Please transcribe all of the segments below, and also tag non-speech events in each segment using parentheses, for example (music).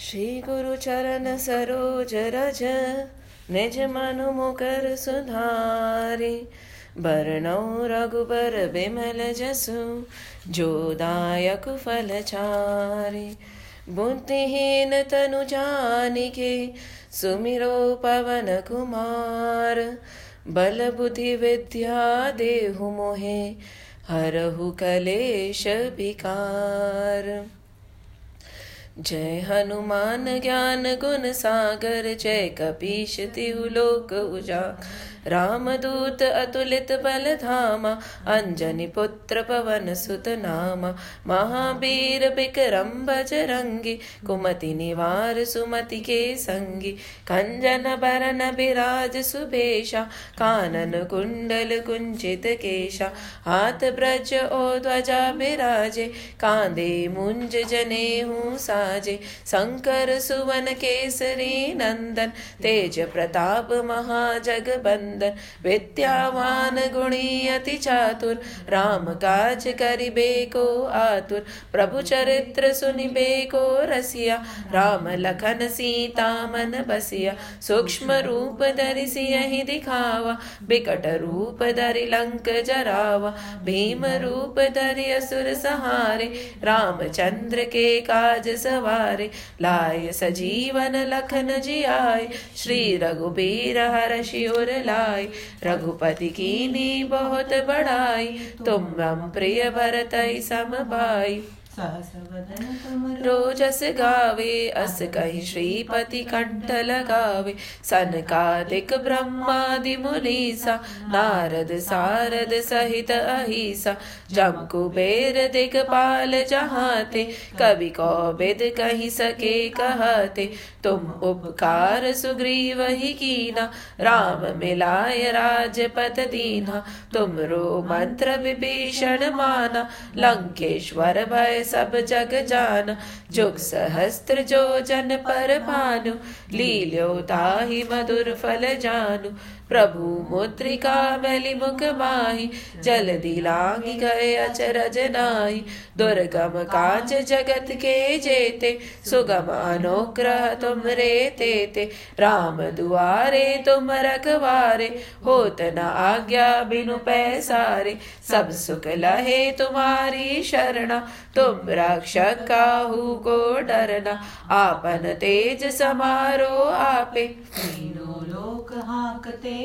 श्री गुरु चरण सरोज रज, निज मनु मुकर सुधारी। बरनौ रघुबर बिमल जसु, जो दायक फल चारि। बुद्धिहीन तनु जानिके, सुमिरो पवन कुमार। बल बुद्धि विद्या देहु मोहे, हरहु कलेश विकार। जय हनुमान ज्ञान गुण सागर जय कपीश तिहु लोक उजागर रामदूत अतुलित बल धामा अंजनी पुत्र पवन सुत नामा महावीर विक्रम बजरंगी, कुमति निवार सुमति के संगी, कंजन बरन बिराज सुभेशा कानन कुंडल कुंचित केशा, हाथ ब्रज ओ ध्वजा बिराजे कांदे मुंज जने हूँ साजे, शंकर सुवन केसरी नंदन, तेज प्रताप महाजगबंदन नंदन विद्यावान गुणी अति चातुर। राम काज करिबे को आतुर। प्रभु चरित्र सुनिबे को रसिया। राम लखन सीता मन बसिया। सूक्ष्म रूप धरि सियहि दिखावा। बिकट रूप धरि लंक जरावा। भीम रूप धरि असुर सहारे। रामचंद्र के काज सवारे। लाय सजीवन लखन जियाय श्री रघुबीर हर शिवर लाय लाय रघुपति नी बहुत बड़ाई तुम प्रिय भरत सम भाई रोजस गावे अस कही श्रीपति कंठ लगावे सनकादिक ब्रह्मादि मुनीसा नारद सारद सहित अहिसा जम कुबेर दिगपाल जहाते कवि कौबिद कही सके कहते तुम उपकार सुग्रीव ही कीना राम मिलाय राजपत दीना तुम रो मंत्र विभीषण माना लंकेश्वर भय सब जग जान। जुग सहस्त्र जो जन पर भानु लील्यो ताहि मधुर फल जानू। प्रभु मुद्रिका मैली मुख माही जल दिलांगी गए अचरज नाई दुर्गम काज जगत के जेते, सुगम अनुग्रह तुम रे तेते राम दुआरे तुम रखवारे, होत न आज्ञा बिनु पैसारे। सब सुख लहे तुम्हारी शरणा, तुम रक्षक काहू को डरना। आपन तेज समारो आपे। लोक हाकते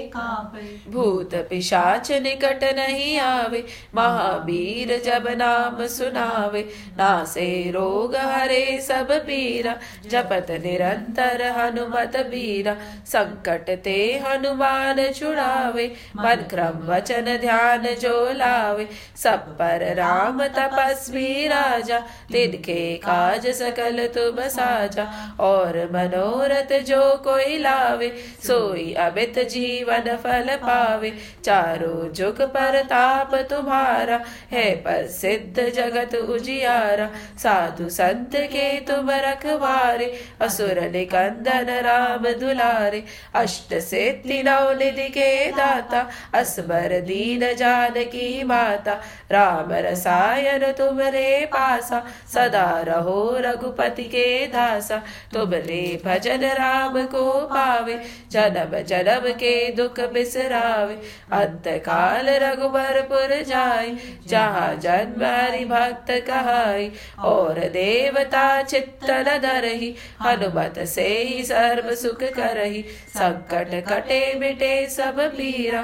भूत पिशाच निकट नहीं आवे, महावीर जब नाम सुनावे नासे रोग हरे सब पीरा, जपत निरंतर हनुमत बीरा, संकट ते हनुमान छुड़ावे मन क्रम वचन ध्यान जो लावे, सब पर राम तपस्वी राजा तिनके काज सकल तुम साजा, और मनोरथ जो कोई लावे, सोई अमित जीवन फल पावे। चारों जुग पर ताप तुम्हारा, है पर सिद्ध जगत उजियारा। साधु संत के तुम रखवारे, असुर निकंदन राम दुलारे। अष्ट सिद्धि नौ निधि के दाता असबर दीन जान की माता। राम रसायन तुमरे पासा, सदा रहो रघुपति के दासा। तुमरे भजन राम को पावे, जन्म जन्म के दुख बिसरावे अंत काल रघुबरपुर जाय, जहाँ जन्म हरि भक्त कहाई और देवता चित्त न धरही, हनुमत से ही सर्व सुख करही। संकट कटे मिटे सब पीरा।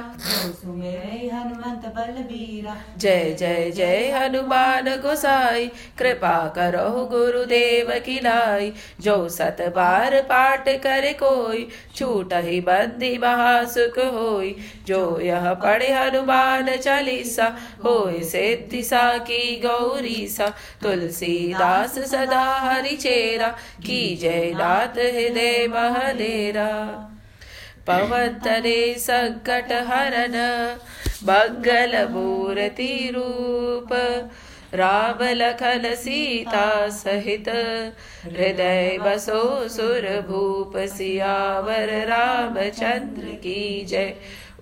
हनुमंत बल बीरा जय जय जय हनुमान गोसाई, कृपा करो गुरुदेव की लाई जो सत बार पाठ करे कोई, छूट ही बंदी महासुख होई, जो यह पढ़े हनुमान चालीसा होय सिद्धि सा की गौरी सा तुलसीदास सदा हरि चेरा, की जय नाथ हृदय महदेरा। पवन तरे संकट हरन मंगल मूर्ति रूप राम लखन सीता सहित हृदय बसो सुर भूप सियावर रामचंद्र की जय।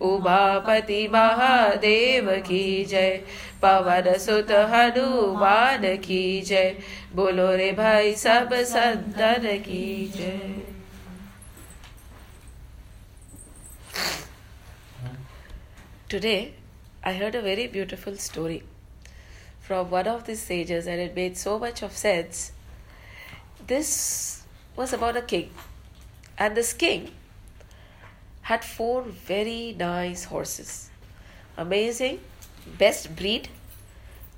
उमापति महादेव की जय। पवन सुत हनुमान की जय। बोलो रे भाई सब संतन की जय। Today, I heard a very beautiful story. From one of the sages, and it made so much of sense. This was about a king, and this king had four very nice horses. Amazing, best breed,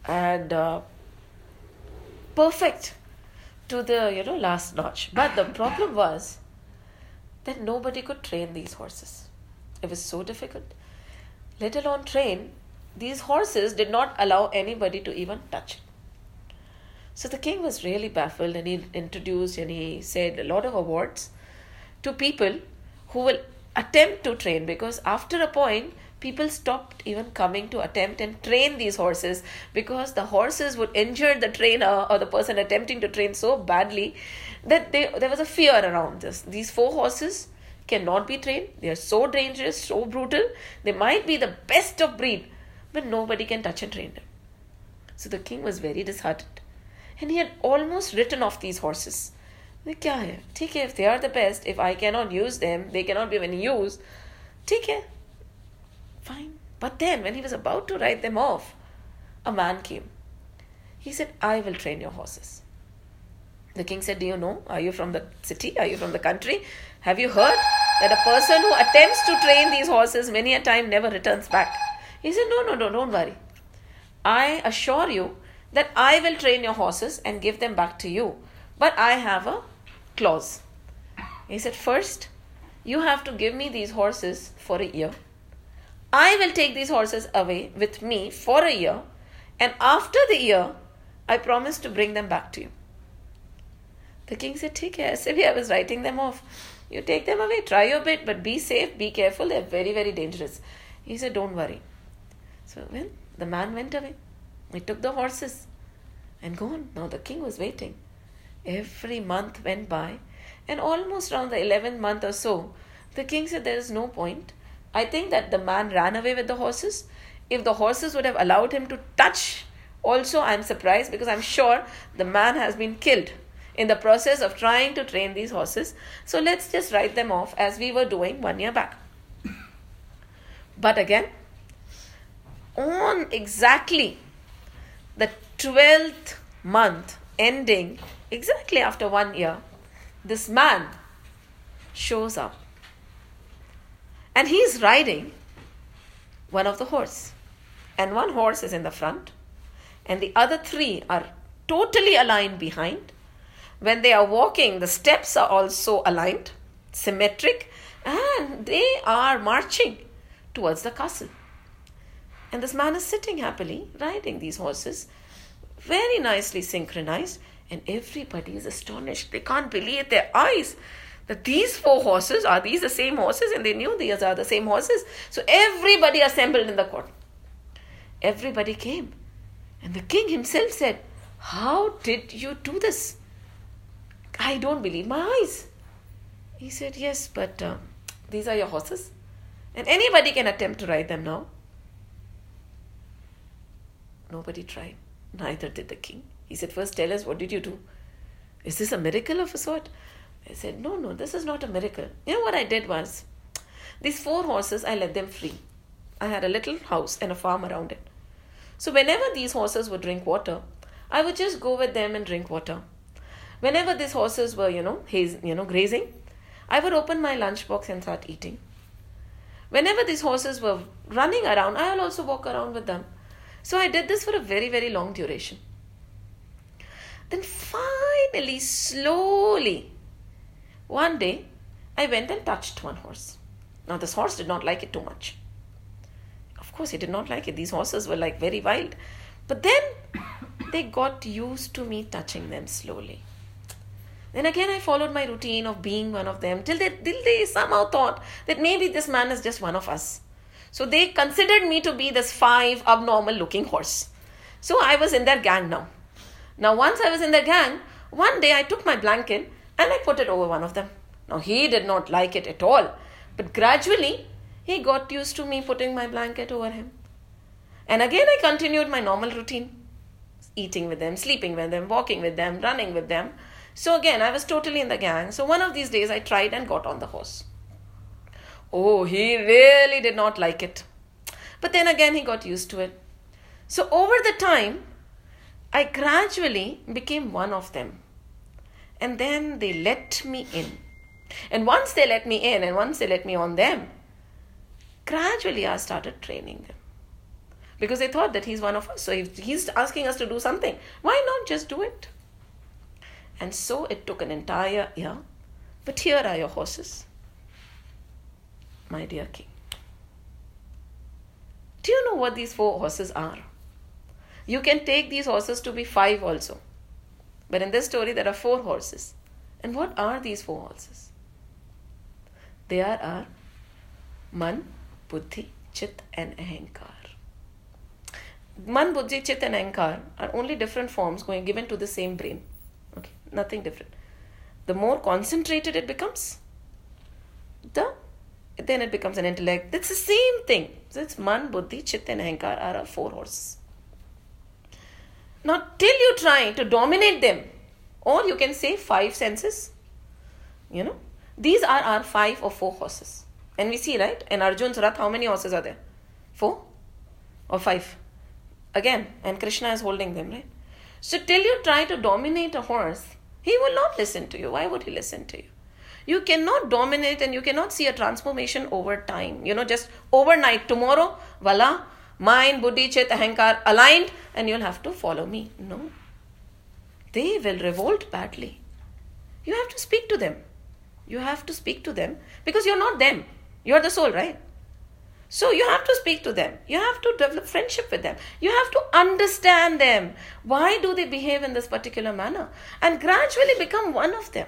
and uh, perfect to the you know last notch. But the problem was that nobody could train these horses. It was so difficult. Let alone train, these horses did not allow anybody to even touch it. So the king was really baffled and he introduced and he said a lot of awards to people who will attempt to train because after a point people stopped even coming to attempt and train these horses because the horses would injure the trainer or the person attempting to train so badly that they, there was a fear around this. These four horses cannot be trained. They are so dangerous, so brutal. They might be the best of breed, but nobody can touch and train them. So the king was very disheartened. And he had almost written off these horses. क्या है ठीक है if they are the best if I cannot use them they cannot be of any use ठीक है fine but then when he was about to write them off a man came he said I will train your horses the king said do you know are you from the city are you from the country have you heard that a person who attempts to train these horses many a time never returns back He said no no no don't worry I assure you that I will train your horses and give them back to you but I have a clause. He said, First, you have to give me these horses for a year. I will take these horses away with me for a year, and after the year, I promise to bring them back to you. The king said, Take care. (laughs) I was writing them off. You take them away, try your bit, but be safe, be careful, they're very, very dangerous. He said, Don't worry. So when the man went away, he took the horses and gone. Now the king was waiting. Every month went by, and almost around the 11th month or so, the king said, There is no point. I think that the man ran away with the horses. If the horses would have allowed him to touch, also I'm surprised because I'm sure the man has been killed in the process of trying to train these horses. So let's just write them off as we were doing one year back. But again, on exactly the 12th month ending exactly after one year, this man shows up. And he's riding one of the horse. And one horse is in the front, and the other three are totally aligned behind. When they are walking, the steps are also aligned, symmetric, and they are marching towards the castle. And this man is sitting happily riding these horses, very nicely synchronized, and everybody is astonished. They can't believe their eyes that these four horses are these the same horses, and they knew these are the same horses. So everybody assembled in the court. Everybody came. And the king himself said, How did you do this? I don't believe my eyes. He said, Yes, but uh, these are your horses. And anybody can attempt to ride them now. Nobody tried. Neither did the king. He said, First tell us, what did you do? Is this a miracle of a sort? I said, No, no, this is not a miracle. You know what I did was, these four horses, I let them free. I had a little house and a farm around it. So whenever these horses would drink water, I would just go with them and drink water. Whenever these horses were, you know, haze, you know, grazing, I would open my lunchbox and start eating. Whenever these horses were running around, I will also walk around with them. So I did this for a very, very long duration. Then finally, slowly, one day, I went and touched one horse. Now, this horse did not like it too much. Of course, he did not like it. These horses were like very wild. But then (coughs) they got used to me touching them slowly. Then again, I followed my routine of being one of them till they, till they somehow thought that maybe this man is just one of us. So they considered me to be this five abnormal looking horse. So I was in their gang now. Now, once I was in the gang, one day I took my blanket and I put it over one of them. Now, he did not like it at all, but gradually he got used to me putting my blanket over him. And again, I continued my normal routine eating with them, sleeping with them, walking with them, running with them. So again, I was totally in the gang. So one of these days, I tried and got on the horse. Oh, he really did not like it. But then again, he got used to it. So over the time, I gradually became one of them. And then they let me in. And once they let me in and once they let me on them, gradually I started training them. Because they thought that he's one of us. So if he's asking us to do something, why not just do it? And so it took an entire year. But here are your horses, my dear king. Do you know what these four horses are? You can take these horses to be five also. But in this story, there are four horses. And what are these four horses? They are our Man, Buddhi, Chit, and Ahankar. Man, Buddhi, Chit, and Ahankar are only different forms going given to the same brain. Okay, nothing different. The more concentrated it becomes, the then it becomes an intellect. It's the same thing. So it's Man, Buddhi, Chit, and Ahankar are our four horses. Now, till you try to dominate them, or you can say five senses, you know, these are our five or four horses. And we see, right, in Arjun's Rath, how many horses are there? Four or five? Again, and Krishna is holding them, right? So, till you try to dominate a horse, he will not listen to you. Why would he listen to you? You cannot dominate and you cannot see a transformation over time. You know, just overnight, tomorrow, voila, mind, buddhi, chit, ahankar aligned, and you'll have to follow me. No. They will revolt badly. You have to speak to them. You have to speak to them because you're not them. You're the soul, right? So you have to speak to them. You have to develop friendship with them. You have to understand them. Why do they behave in this particular manner? And gradually become one of them.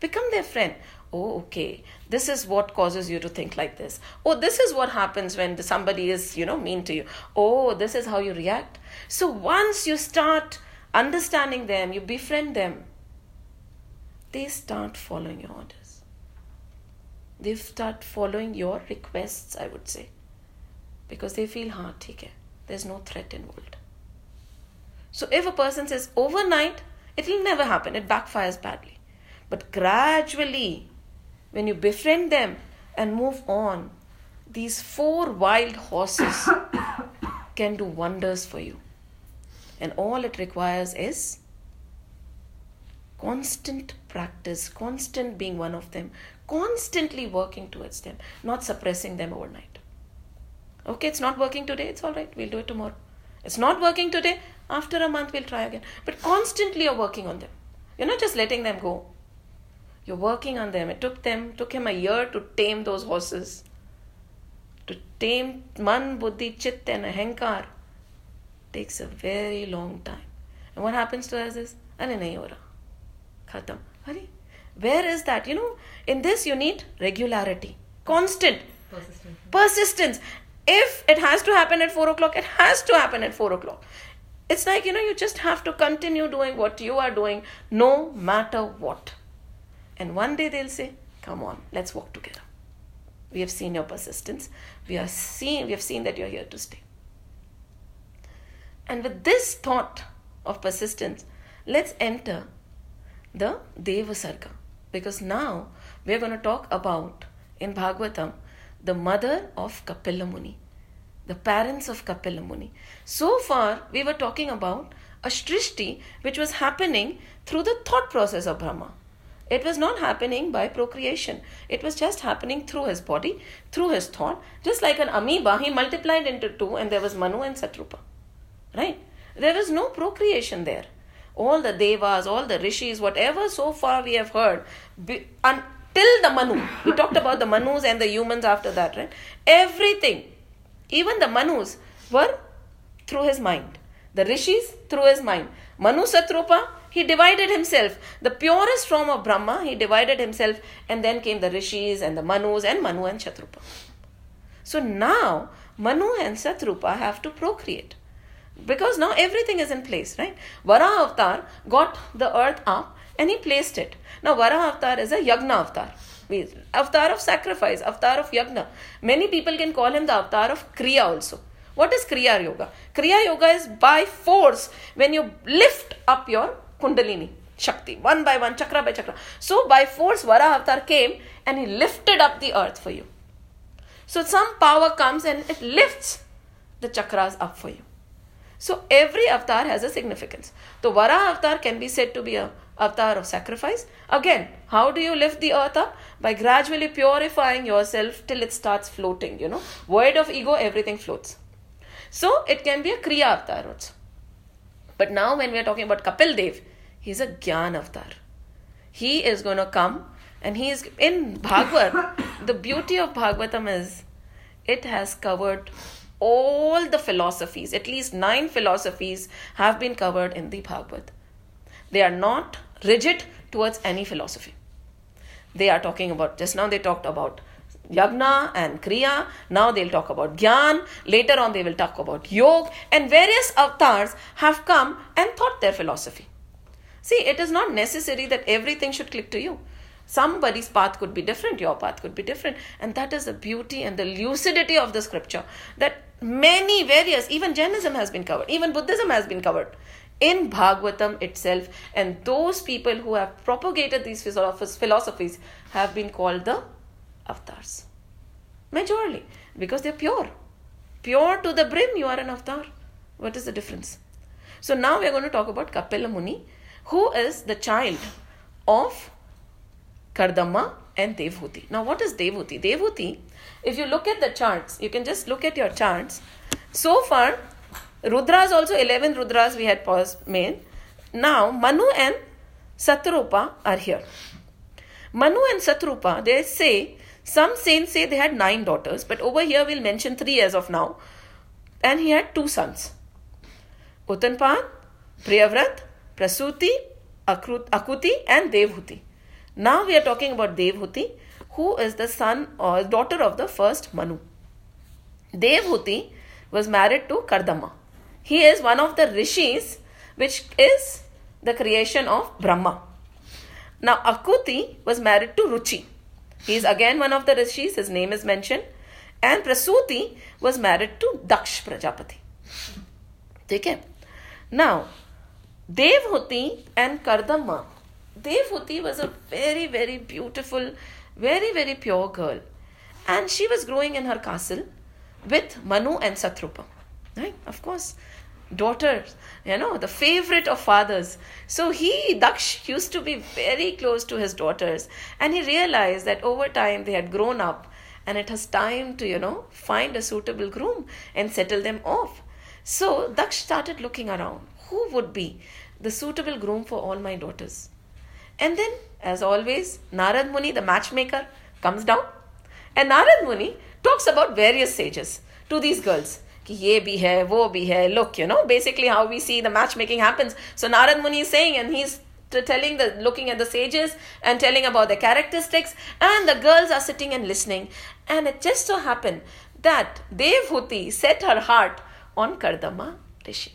Become their friend oh okay this is what causes you to think like this. Oh this is what happens when somebody is you know mean to you. Oh this is how you react. So once you start understanding them you befriend them they start following your orders. They start following your requests i would say. Because they feel ha okay. there's no threat involved. So if a person says overnight it will never happen. It backfires badly. But gradually when you befriend them and move on these four wild horses (coughs) can do wonders for you and all it requires is constant practice constant being one of them constantly working towards them not suppressing them overnight Okay, it's not working today, it's all right, we'll do it tomorrow. It's not working today, after a month we'll try again. But constantly you're working on them. You're not just letting them go. You're working on them. It took them, took him a year to tame those horses. To tame man, buddhi, chit, and ahankar takes a very long time. And what happens to us is, Are nahi ho Khatam. Where is that? You know, in this you need regularity, constant, persistence. persistence if it has to happen at 4 o'clock, it has to happen at 4 o'clock. It's like, you know, you just have to continue doing what you are doing no matter what. And one day they'll say, Come on, let's walk together. We have seen your persistence. We are seen, we have seen that you're here to stay. And with this thought of persistence, let's enter the Deva Sarga. Because now we are going to talk about in Bhagavatam the mother of Kapila Muni, the parents of Kapila Muni. So far, we were talking about a Srishti which was happening through the thought process of Brahma. It was not happening by procreation. It was just happening through his body, through his thought. Just like an amoeba, he multiplied into two, and there was Manu and Satrupa. Right? There was no procreation there. All the devas, all the rishis, whatever so far we have heard, be, un, till the Manu. We talked about the Manus and the humans after that, right? Everything, even the Manus, were through his mind. The Rishis, through his mind. Manu Satrupa, he divided himself. The purest form of Brahma, he divided himself, and then came the Rishis and the Manus and Manu and Shatrupa. So now, Manu and Satrupa have to procreate. Because now everything is in place, right? Varaha Avatar got the earth up and he placed it. Now, Varaha Avatar is a Yagna Avatar. Avatar of sacrifice, avatar of yagna. Many people can call him the avatar of Kriya also. What is Kriya Yoga? Kriya Yoga is by force when you lift up your Kundalini Shakti, one by one, chakra by chakra. So by force, Varaha Avatar came and he lifted up the earth for you. So some power comes and it lifts the chakras up for you. So every avatar has a significance. The Varaha avatar can be said to be a avatar of sacrifice. Again, how do you lift the earth up? By gradually purifying yourself till it starts floating, you know. Void of ego, everything floats. So it can be a Kriya avatar also. But now when we are talking about Kapil Dev, he's a Gyan avatar. He is going to come and he is in Bhagavad. the beauty of Bhagavatam is it has covered all the philosophies, at least nine philosophies have been covered in the Bhagavad. They are not rigid towards any philosophy. They are talking about, just now they talked about Yagna and Kriya. Now they'll talk about Gyan. Later on, they will talk about Yoga. And various avatars have come and taught their philosophy. See, it is not necessary that everything should click to you. Somebody's path could be different, your path could be different. And that is the beauty and the lucidity of the scripture. That many various, even Jainism has been covered, even Buddhism has been covered in Bhagavatam itself. And those people who have propagated these philosophies have been called the avatars. Majorly, because they're pure. Pure to the brim, you are an avatar. What is the difference? So now we are going to talk about Kapila Muni, who is the child of Kardama and Devhuti. Now, what is Devhuti? Devhuti, if you look at the charts, you can just look at your charts. So far, Rudras also 11 Rudras we had paused made. Now Manu and Satrupa are here. Manu and Satrupa, they say, some saints say they had nine daughters, but over here we'll mention three as of now. And he had two sons. Uttanpad, Priyavrat, Prasuti, Akuti and Devhuti. Now we are talking about Devhuti, who is the son or daughter of the first Manu. Devhuti was married to Kardama. He is one of the rishis, which is the creation of Brahma. Now, Akuti was married to Ruchi. He is again one of the rishis, his name is mentioned. And Prasuti was married to Daksh Prajapati. Okay. Now, Devhuti and Kardama. Devhuti was a very, very beautiful, very, very pure girl. And she was growing in her castle with Manu and Satrupa. Right? Of course, daughters, you know, the favorite of fathers. So he, Daksh, used to be very close to his daughters. And he realized that over time they had grown up and it has time to, you know, find a suitable groom and settle them off. So Daksh started looking around. Who would be the suitable groom for all my daughters? And then, as always, Narad Muni, the matchmaker, comes down. And Narad Muni talks about various sages to these girls कि ये भी है वो भी है look you know basically how we see the matchmaking happens so Narad Muni is saying and he's telling the looking at the sages and telling about the characteristics and the girls are sitting and listening and it just so happened that Devhuti set her heart on Kardama Rishi.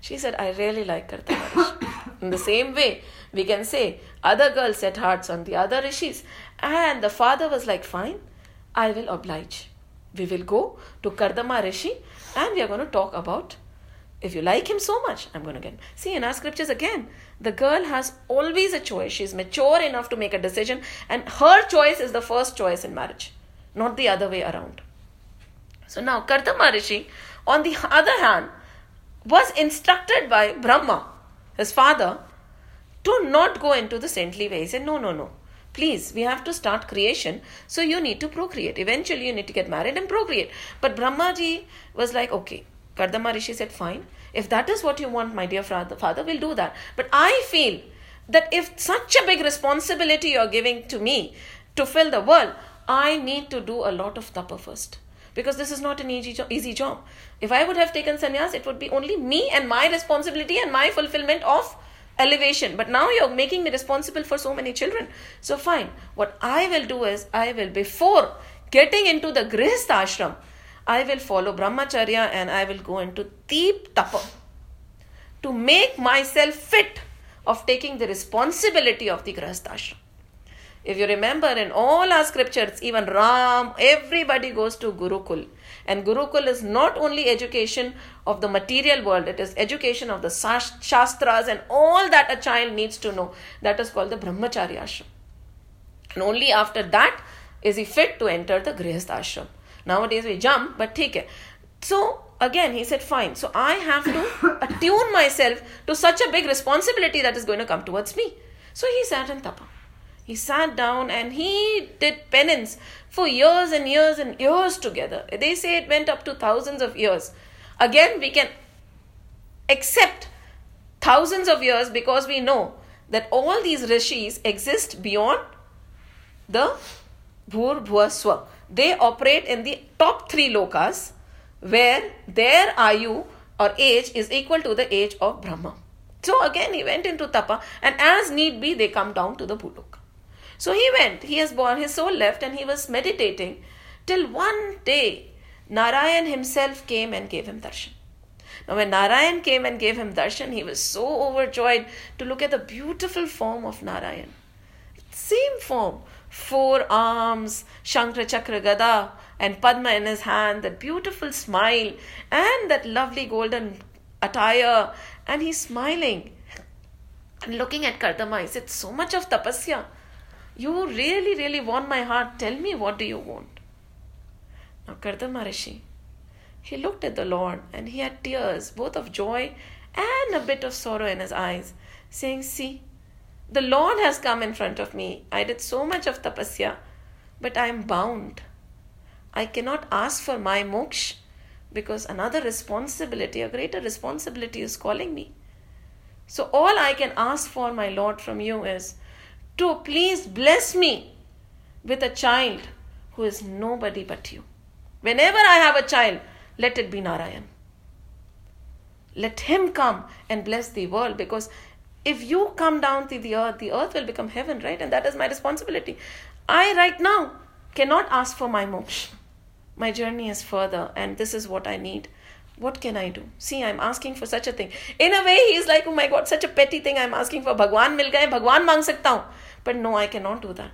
She said, I really like Kardama Rishi. (coughs) In the same way, we can say other girls set hearts on the other rishis. And the father was like, Fine, I will oblige we will go to Kardama Rishi and we are going to talk about if you like him so much, I'm going to get. See, in our scriptures again, the girl has always a choice. She's mature enough to make a decision, and her choice is the first choice in marriage, not the other way around. So now, Kardama Rishi, on the other hand, was instructed by Brahma, his father, to not go into the saintly way. He said, No, no, no. Please, we have to start creation. So you need to procreate. Eventually, you need to get married and procreate. But Brahmaji was like, okay. Kardama Rishi said, fine. If that is what you want, my dear father, we'll do that. But I feel that if such a big responsibility you're giving to me to fill the world, I need to do a lot of tapa first. Because this is not an easy, jo- easy job. If I would have taken sannyas, it would be only me and my responsibility and my fulfillment of elevation. But now you're making me responsible for so many children. So fine. What i will do is i will before getting into the grihastha ashram i will follow brahmacharya and i will go into deep tapa to make myself fit of taking the responsibility of the grihastha ashram. If you remember in all our scriptures, even Ram, everybody goes to Gurukul. And Gurukul is not only education of the material world, it is education of the Shastras and all that a child needs to know. That is called the Brahmacharya ashram. And only after that is he fit to enter the Grihastha ashram. Nowadays we jump, but take it. So again, he said, fine. So I have to attune myself to such a big responsibility that is going to come towards me. So he sat in tapa. He sat down and he did penance for years and years and years together. They say it went up to thousands of years. Again, we can accept thousands of years because we know that all these rishis exist beyond the Bhur They operate in the top three lokas where their ayu or age is equal to the age of Brahma. So again, he went into tapa, and as need be, they come down to the Bhuloka. So he went, he has borne his soul left, and he was meditating till one day Narayan himself came and gave him darshan. Now, when Narayan came and gave him darshan, he was so overjoyed to look at the beautiful form of Narayan. Same form, four arms, Shankha Chakra Gada, and Padma in his hand, that beautiful smile, and that lovely golden attire, and he's smiling and looking at Kardama. He said, So much of tapasya. You really, really want my heart. Tell me, what do you want? Now, Kardama Rishi, he looked at the Lord and he had tears, both of joy and a bit of sorrow in his eyes, saying, See, the Lord has come in front of me. I did so much of tapasya, but I am bound. I cannot ask for my moksha because another responsibility, a greater responsibility is calling me. So, all I can ask for, my Lord, from you is to please bless me with a child who is nobody but you. Whenever I have a child, let it be Narayan. Let him come and bless the world because if you come down to the earth, the earth will become heaven, right? And that is my responsibility. I, right now, cannot ask for my moksha. My journey is further, and this is what I need. What can I do? See, I'm asking for such a thing. In a way, he's like, oh my god, such a petty thing I'm asking for. Bhagwan mil gaye, Bhagwan mang sakta. But no, I cannot do that.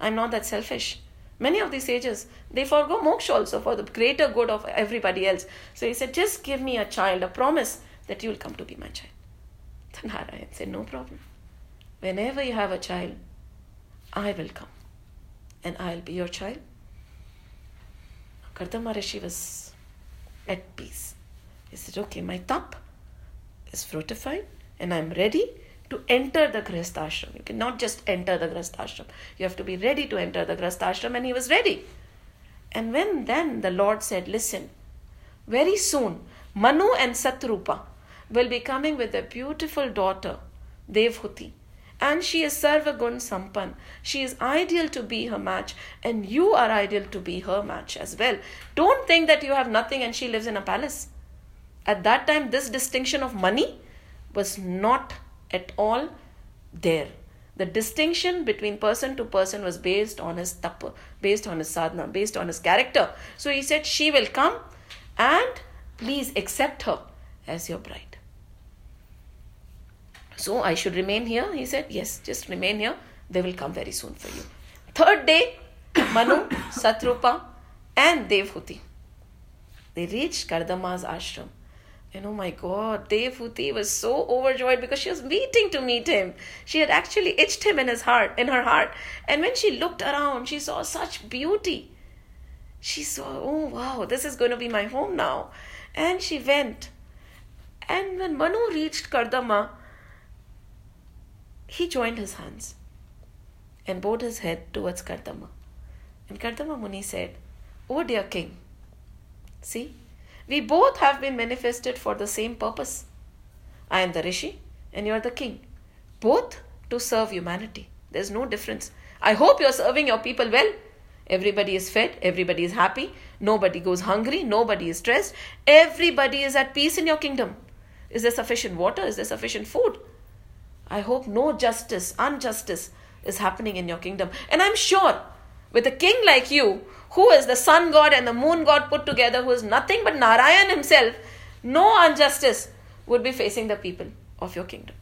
I'm not that selfish. Many of these sages, they forego moksha also for the greater good of everybody else. So he said, just give me a child, a promise that you will come to be my child. (laughs) Then Narayan said, no problem. Whenever you have a child, I will come and I'll be your child Kardama Rishi was at peace. He said, Okay, my tap is fruitified and I'm ready to enter the Grihastha You cannot just enter the Grihastha You have to be ready to enter the Grihastha and he was ready. And when then the Lord said, Listen, very soon Manu and Satrupa will be coming with a beautiful daughter, Devhuti and she is Sarvagun Sampan. She is ideal to be her match, and you are ideal to be her match as well. Don't think that you have nothing and she lives in a palace. At that time, this distinction of money was not at all there. The distinction between person to person was based on his tapa, based on his sadhana, based on his character. So he said, She will come and please accept her as your bride. So I should remain here? He said, Yes, just remain here. They will come very soon for you. Third day, (coughs) Manu, Satrupa, and Devhuti. They reached Kardama's ashram. And oh my god, Devhuti was so overjoyed because she was waiting to meet him. She had actually itched him in his heart, in her heart. And when she looked around, she saw such beauty. She saw, oh wow, this is going to be my home now. And she went. And when Manu reached Kardama, he joined his hands and bowed his head towards Kardama. And Kardama Muni said, Oh dear king, see, we both have been manifested for the same purpose. I am the Rishi and you are the king, both to serve humanity. There's no difference. I hope you're serving your people well. Everybody is fed, everybody is happy, nobody goes hungry, nobody is stressed, everybody is at peace in your kingdom. Is there sufficient water? Is there sufficient food? I hope no justice, injustice is happening in your kingdom. And I'm sure with a king like you, who is the sun god and the moon god put together, who is nothing but Narayan himself, no injustice would be facing the people of your kingdom.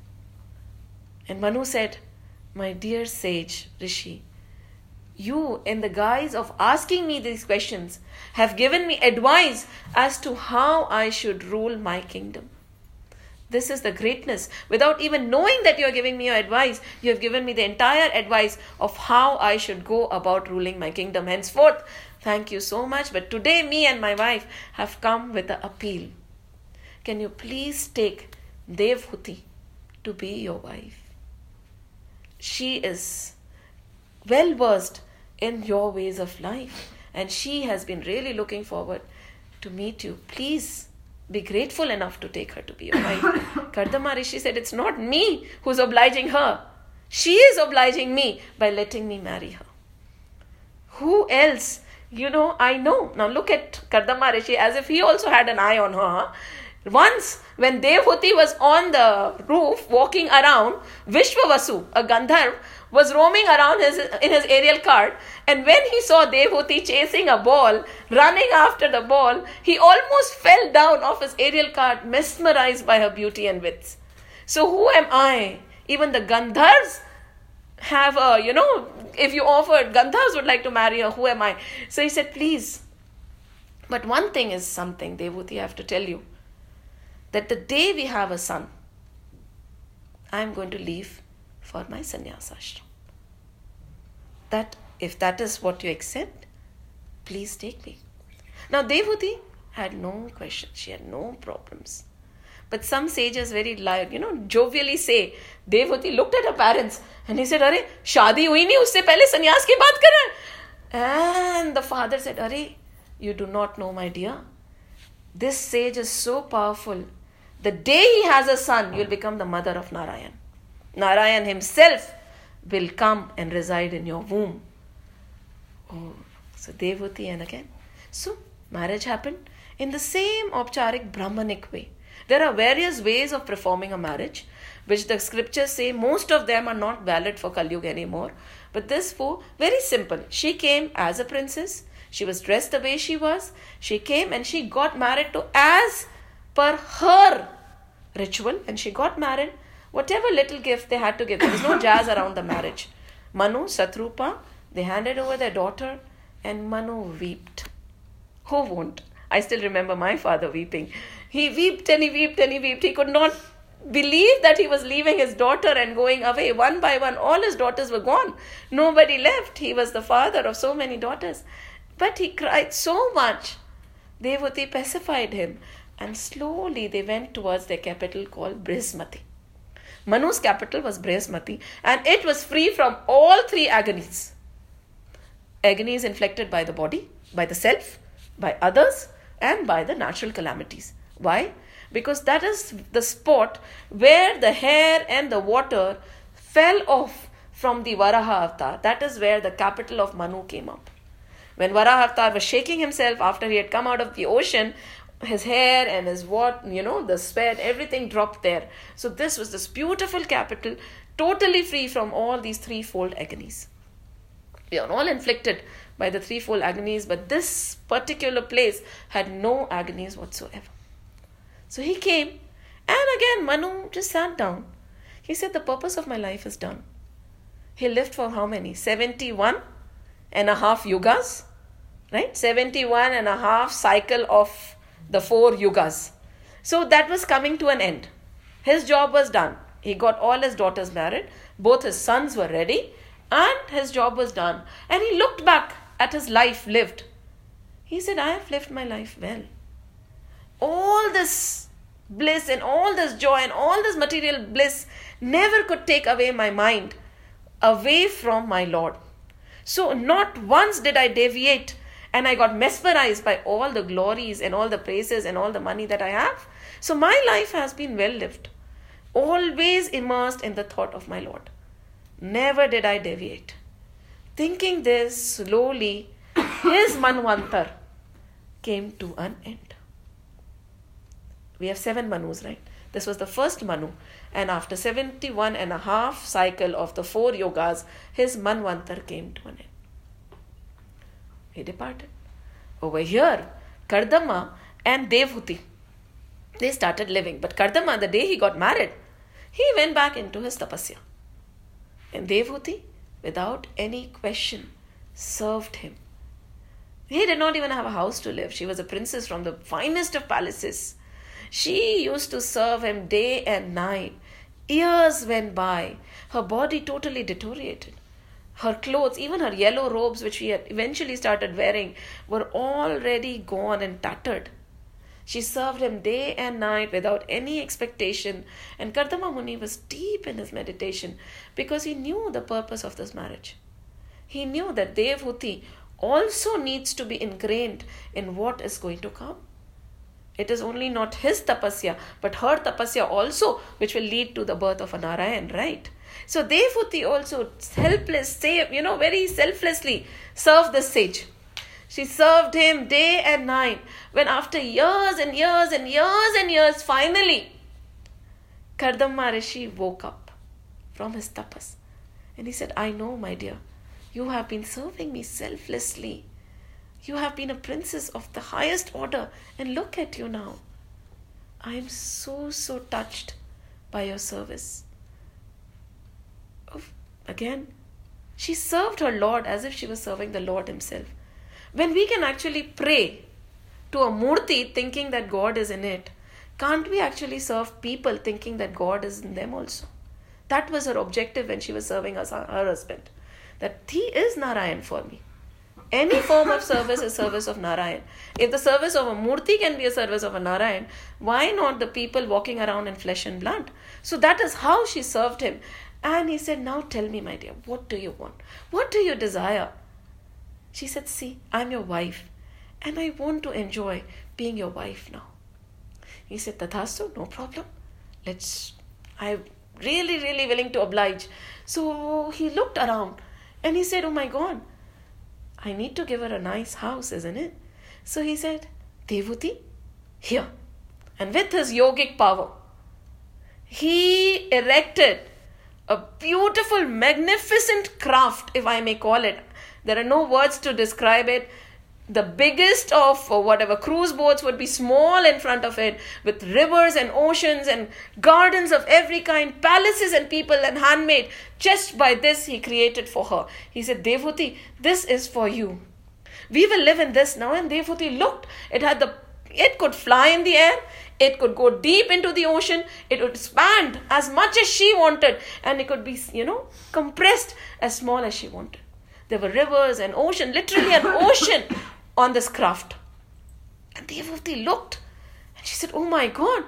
And Manu said, My dear sage, Rishi, you, in the guise of asking me these questions, have given me advice as to how I should rule my kingdom. This is the greatness. Without even knowing that you are giving me your advice, you have given me the entire advice of how I should go about ruling my kingdom. Henceforth, thank you so much. But today, me and my wife have come with an appeal. Can you please take Devhuti to be your wife? She is well versed in your ways of life and she has been really looking forward to meet you. Please be grateful enough to take her to be your wife. (laughs) Kardama Rishi said, It's not me who's obliging her. She is obliging me by letting me marry her. Who else? You know, I know. Now look at Kardama Rishi as if he also had an eye on her. Once, when Devhuti was on the roof walking around, Vishwavasu, a Gandharv, was roaming around his, in his aerial cart, and when he saw Devhuti chasing a ball, running after the ball, he almost fell down off his aerial cart, mesmerized by her beauty and wits. So, who am I? Even the Gandharvs have a, you know, if you offered, Gandharvs would like to marry her, who am I? So he said, please. But one thing is something, Devhuti, I have to tell you that the day we have a son, I am going to leave for my sannyas ashram. That if that is what you accept, please take me. Now Devhuti had no questions, she had no problems. But some sages very like, you know, jovially say, Devhuti looked at her parents and he said, Are, shadi hui nahi, usse pehle sannyas ki baat kar And the father said, Are, you do not know, my dear. This sage is so powerful. The day he has a son, you'll become the mother of Narayan. Narayan himself will come and reside in your womb. Oh, so Devhuti and again. So marriage happened in the same Opcharik Brahmanic way. There are various ways of performing a marriage, which the scriptures say most of them are not valid for Kali anymore. But this four, very simple. She came as a princess. She was dressed the way she was. She came and she got married to as per her ritual and she got married whatever little gift they had to give. There was no jazz around the marriage. Manu, Satrupa, they handed over their daughter, and Manu wept. Who won't? I still remember my father weeping. He wept and he wept and he wept. He could not believe that he was leaving his daughter and going away. One by one, all his daughters were gone. Nobody left. He was the father of so many daughters. But he cried so much. Devhuti pacified him, and slowly they went towards their capital called Barhishmati. Manu's capital was Brihaspati and it was free from all three agonies. Agonies inflicted by the body, by the self, by others, and by the natural calamities. Why? Because that is the spot where the hair and the water fell off from the Varaha avatar. That is where the capital of Manu came up. When Varaha avatar was shaking himself after he had come out of the ocean, his hair and his what you know the sweat everything dropped there. So this was this beautiful capital totally free from all these threefold agonies. We are all inflicted by the threefold agonies but this particular place had no agonies whatsoever. So he came and again manu just sat down. He said the purpose of my life is done. He lived for how many? 71 and a half yugas right? 71 and a half cycle of the four yugas. So that was coming to an end. His job was done. He got all his daughters married, both his sons were ready, and his job was done. And he looked back at his life lived. He said, I have lived my life well. All this bliss and all this joy and all this material bliss never could take away my mind away from my Lord. So, not once did I deviate and I got mesmerized by all the glories and all the praises and all the money that I have. So my life has been well lived, always immersed in the thought of my Lord. Never did I deviate. Thinking this slowly, his Manvantar came to an end. We have seven Manus, right? This was the first Manu, and after 71 and a half cycle of the four yugas, his Manvantar came to an end. He departed. Over here, Kardama and Devhuti, they started living. But Kardama, the day he got married, he went back into his tapasya. And Devhuti, without any question, served him. He did not even have a house to live. She was a princess from the finest of palaces. She used to serve him day and night. Years went by. Her body totally deteriorated. Her clothes, even her yellow robes, which she had eventually started wearing, were already gone and tattered. She served him day and night without any expectation, and Kardama Muni was deep in his meditation because he knew the purpose of this marriage. He knew that Devhuti also needs to be ingrained in what is going to come. It is only not his tapasya, but her tapasya also, which will lead to the birth of a Narayan, right? So Devhuti also helpless, say, you know, very selflessly served the sage. She served him day and night. When after years and years and years and years, finally, Kardama Rishi woke up from his tapas. And he said, I know, my dear, you have been serving me selflessly. You have been a princess of the highest order, and look at you now. I am so, so touched by your service. Again, she served her Lord as if she was serving the Lord Himself. When we can actually pray to a murti thinking that God is in it, can't we actually serve people thinking that God is in them also? That was her objective when she was serving her, her husband. That he is Narayan for me. Any form of service is service of Narayan. If the service of a Murti can be a service of a Narayan, why not the people walking around in flesh and blood? So that is how she served him. And he said, Now tell me, my dear, what do you want? What do you desire? She said, See, I'm your wife, and I want to enjoy being your wife now. He said, Tathastu, no problem. Let's, I'm really, really willing to oblige. So he looked around and he said, Oh my God, I need to give her a nice house, isn't it? So he said, Devhuti, here. And with his yogic power, he erected a beautiful, magnificent craft, if I may call it. There are no words to describe it. The biggest of uh, whatever cruise boats would be small in front of it, with rivers and oceans and gardens of every kind, palaces and people and handmaid. Just by this, he created for her. He said, Devhuti, this is for you. We will live in this now. And Devhuti looked. It had the it could fly in the air, it could go deep into the ocean, it would expand as much as she wanted, and it could be, you know, compressed as small as she wanted. There were rivers and ocean, literally an (laughs) ocean on this craft. And Devhuti looked and she said, Oh my God.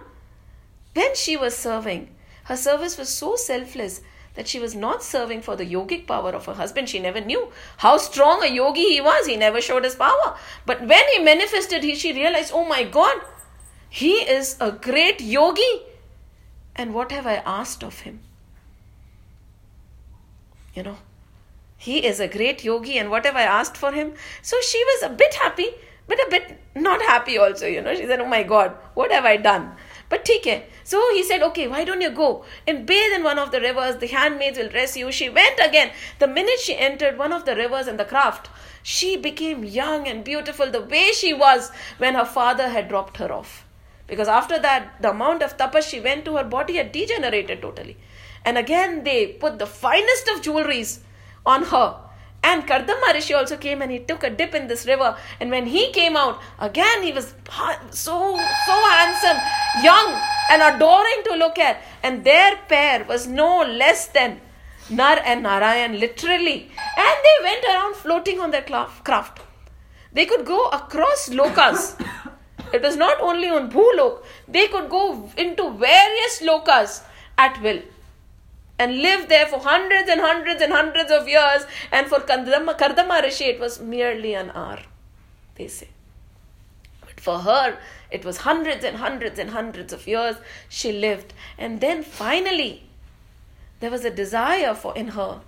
When she was serving, her service was so selfless that she was not serving for the yogic power of her husband. She never knew how strong a yogi he was. He never showed his power. But when he manifested, he, she realized, oh my God, he is a great yogi. And what have I asked of him? You know, he is a great yogi, and what have I asked for him? So she was a bit happy, but a bit not happy also. You know, she said, Oh my God, what have I done? But take So he said, okay, why don't you go and bathe in one of the rivers? The handmaids will dress you. She went again. The minute she entered one of the rivers and the craft, she became young and beautiful the way she was when her father had dropped her off. Because after that, the amount of tapas she went to, her body had degenerated totally. And again, they put the finest of jewelries on her and Kardama Rishi also came and he took a dip in this river. And when he came out, again he was so, so handsome, young, and adoring to look at. And their pair was no less than Nar and Narayan, literally. And they went around floating on their craft. They could go across lokas. It was not only on Bhulok, they could go into various lokas at will and live there for hundreds and hundreds and hundreds of years. And for Kardama, Kardama Rishi, it was merely an hour, they say. But for her, it was hundreds and hundreds and hundreds of years she lived. And then finally, there was a desire for in her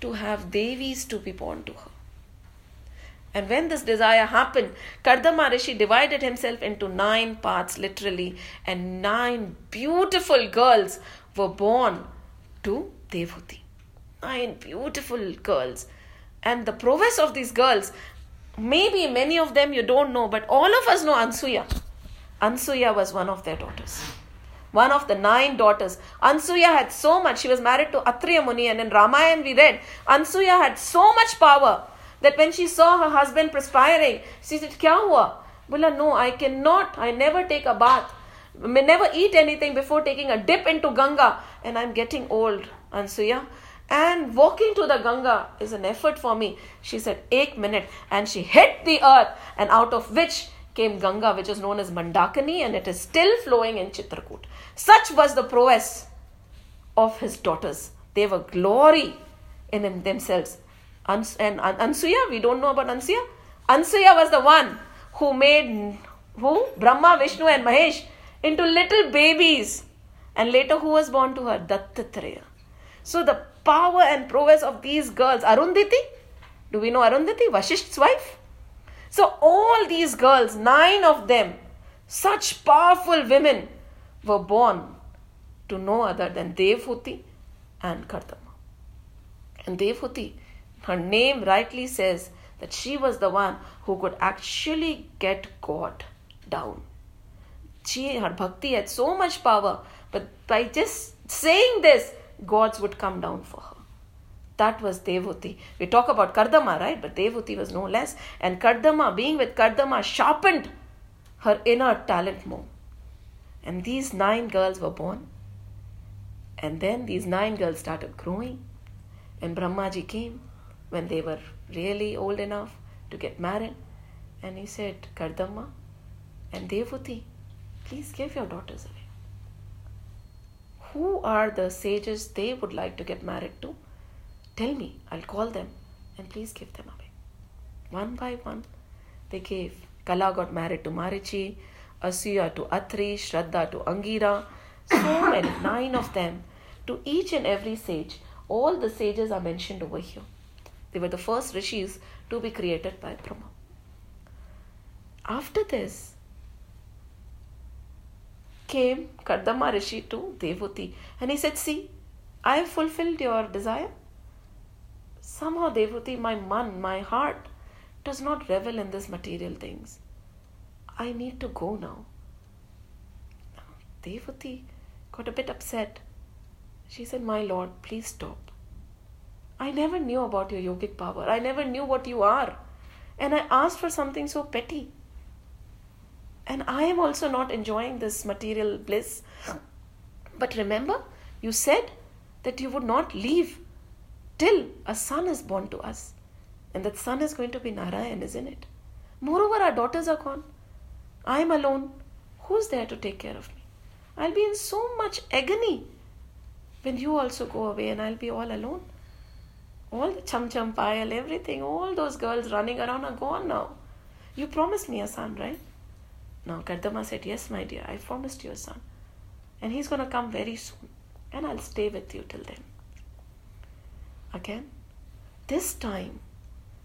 to have Devis to be born to her. And when this desire happened, Kardama Rishi divided himself into nine parts, literally, and nine beautiful girls were born to Devhuti. Nine beautiful girls. And the prowess of these girls, maybe many of them you don't know, but all of us know Ansuya. Ansuya was one of their daughters. One of the nine daughters. Ansuya had so much. She was married to Atriya Muni, and in Ramayana we read Ansuya had so much power that when she saw her husband perspiring, she said, Kya hua? Bola, no, I cannot. I never take a bath. May never eat anything before taking a dip into Ganga. And I'm getting old, Ansuya. And walking to the Ganga is an effort for me. She said, Eight minute. And she hit the earth, and out of which came Ganga, which is known as Mandakini, and it is still flowing in Chitrakoot. Such was the prowess of his daughters. They were glory in themselves. Ans- and Ansuya, we don't know about Ansuya. Ansuya was the one who made who Brahma, Vishnu, and Mahesh into little babies. And later, who was born to her? Dattatreya. So the power and prowess of these girls, Arundhati, do we know Arundhati, Vashisht's wife? So all these girls, nine of them, such powerful women, were born to no other than Devhuti and Kardama. And Devhuti, her name rightly says that she was the one who could actually get God down. She, her bhakti had so much power, but by just saying this, gods would come down for her. That was Devhuti. We talk about Kardama, right? But Devhuti was no less. And Kardama, being with Kardama, sharpened her inner talent more. And these nine girls were born. And then these nine girls started growing. And Brahmaji came when they were really old enough to get married. And he said, Kardama and Devhuti, please give your daughters away. Who are the sages they would like to get married to? Tell me, I'll call them and please give them away. One by one, they gave. Kala got married to Marichi, Ansuya to Atri, Shraddha to Angira, so many, (coughs) nine of them, to each and every sage. All the sages are mentioned over here. They were the first rishis to be created by Brahma. After this, came Kardama Rishi to Devhuti and he said, See, I have fulfilled your desire. Somehow, Devhuti, my man, my heart does not revel in these material things. I need to go now. Devhuti got a bit upset. She said, My lord, please stop. I never knew about your yogic power. I never knew what you are. And I asked for something so petty. And I am also not enjoying this material bliss. But remember, you said that you would not leave till a son is born to us. And that son is going to be Narayan, isn't it? Moreover, our daughters are gone. I am alone. Who's there to take care of me? I'll be in so much agony when you also go away and I'll be all alone. All the chum chum pile, everything, all those girls running around are gone now. You promised me a son, right? Now Kardama said, Yes, my dear, I promised you a son. And he's going to come very soon. And I'll stay with you till then. Again, this time,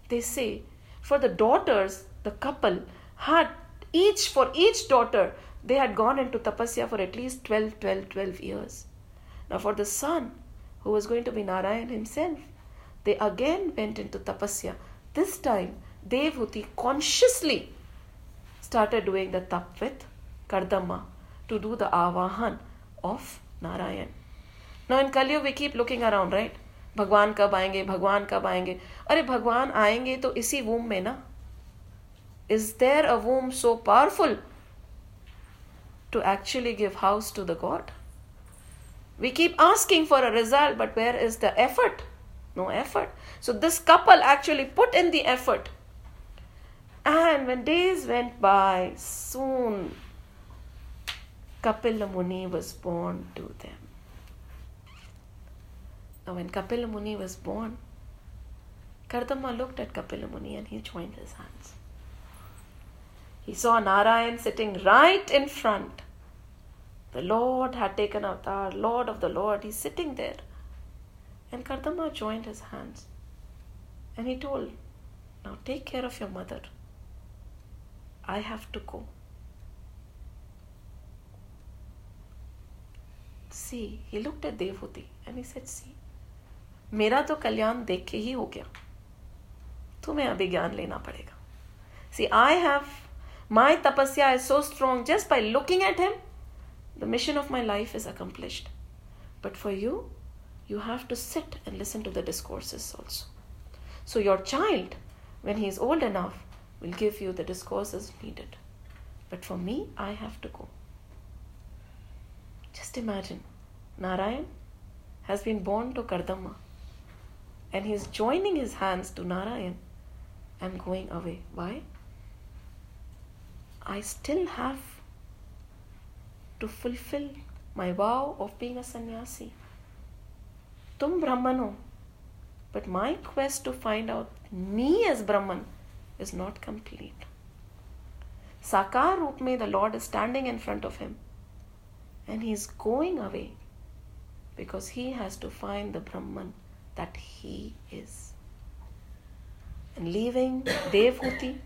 they say, for the daughters, the couple had each, for each daughter, they had gone into tapasya for at least 12, 12, 12 years. Now, for the son, who was going to be Narayan himself, they again went into tapasya. This time, Devhuti consciously started doing the tap with Kardama to do the avahan of Narayan. Now in Kali we keep looking around, right? भगवान कब आएँगे भगवान कब आएँगे अरे भगवान आएँगे तो इसी वूम में ना is there a womb so powerful to actually give house to the God. We keep asking for a result, but where is the effort? No effort. So this couple actually put in the effort and when days went by, soon Kapila Muni was born to them. Now, when Kapila Muni was born, Kardama looked at Kapila Muni and he joined his hands. He saw Narayan sitting right in front. The Lord had taken avatar, Lord of the Lord, he's sitting there. And Kardama joined his hands and he told, Now take care of your mother. I have to go. See, he looked at Devhuti and he said, See, Mera to Kalyan dekhe hi ho gaya. Tume abhi gyan lena padega. See, I have, my tapasya is so strong just by looking at him, the mission of my life is accomplished. But for you, you have to sit and listen to the discourses also. So, your child when he is old enough, will give you the discourses needed. But for me, I have to go. Just imagine Narayan has been born to Kardama and he is joining his hands to Narayan and going away. Why? I still have to fulfill my vow of being a sannyasi. Tum Brahmano. But my quest to find out me as Brahman is not complete. Sakar Roop me, the Lord is standing in front of him and he is going away because he has to find the Brahman that he is. And leaving Devhuti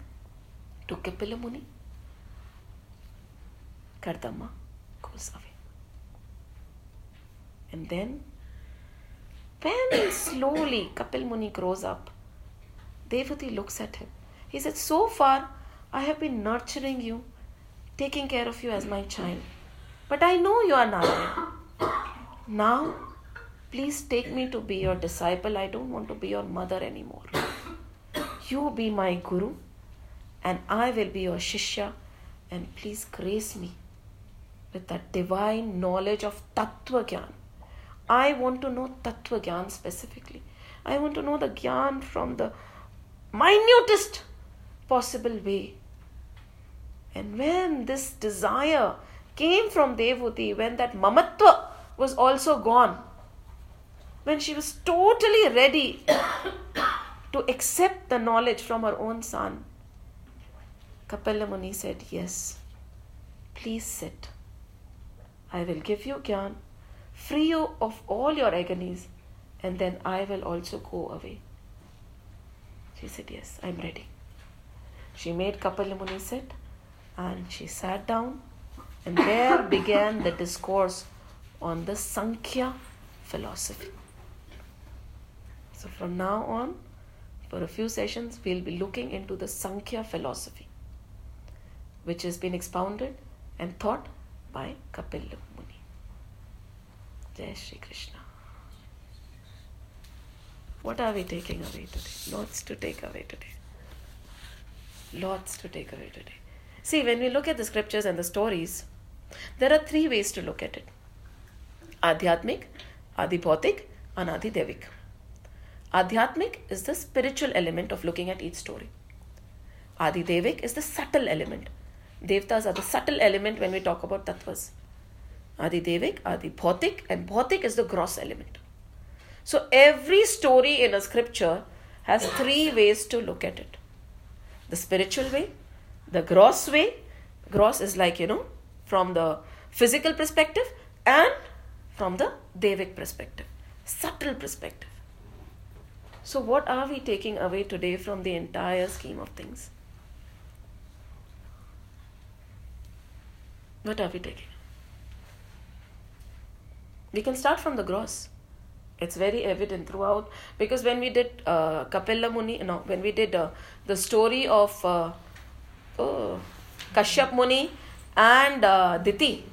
to Kapila Muni, Kardama goes away. And then, when slowly Kapil Muni grows up, Devhuti looks at him. He said, So far, I have been nurturing you, taking care of you as my child. But I know you are Narayan. Now, please take me to be your disciple. I don't want to be your mother anymore. You be my Guru, and I will be your Shishya, and please grace me with that divine knowledge of Tattva Gyan. I want to know Tattva Gyan specifically. I want to know the Gyan from the minutest possible way. And when this desire came from Devhuti, when that mamatva was also gone, when she was totally ready (coughs) to accept the knowledge from her own son, Kapila Muni said, Yes, please sit. I will give you Gyan, free you of all your agonies, and then I will also go away. She said, Yes, I'm ready. She made Kapila Muni sit and she sat down, and there (coughs) began the discourse on the Sankhya philosophy. So, from now on, for a few sessions, we'll be looking into the Sankhya philosophy, which has been expounded and taught by Kapil. Jai Shri Krishna. What are we taking away today? Lots to take away today. Lots to take away today. See, when we look at the scriptures and the stories, there are three ways to look at it Adhyatmik, Adibhautik, and Adidevik. Adhyatmik is the spiritual element of looking at each story. Adidevik is the subtle element. Devtas are the subtle element when we talk about tattvas. Adidevik, Adibhautik, and Bhautik is the gross element. So every story in a scripture has three ways to look at it the spiritual way, the gross way. Gross is like, you know, from the physical perspective and from the Devic perspective, subtle perspective. So, what are we taking away today from the entire scheme of things? What are we taking? We can start from the gross. It's very evident throughout because when we did uh, Kapila Muni, no, when we did uh, the story of uh, oh, Kashyap Muni and uh, Diti,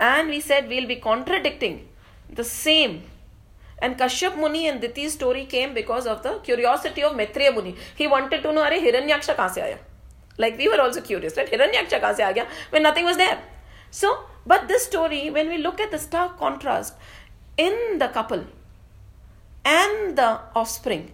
and we said we'll be contradicting the same and Kashyap Muni and Diti's story came because of the curiosity of Maitreya Muni. He wanted to know, Are Hiranyaksha kahan se aaya? Like we were also curious, right? Hiranyaksha kahan se? When nothing was there. So, but this story, when we look at the stark contrast in the couple and the offspring,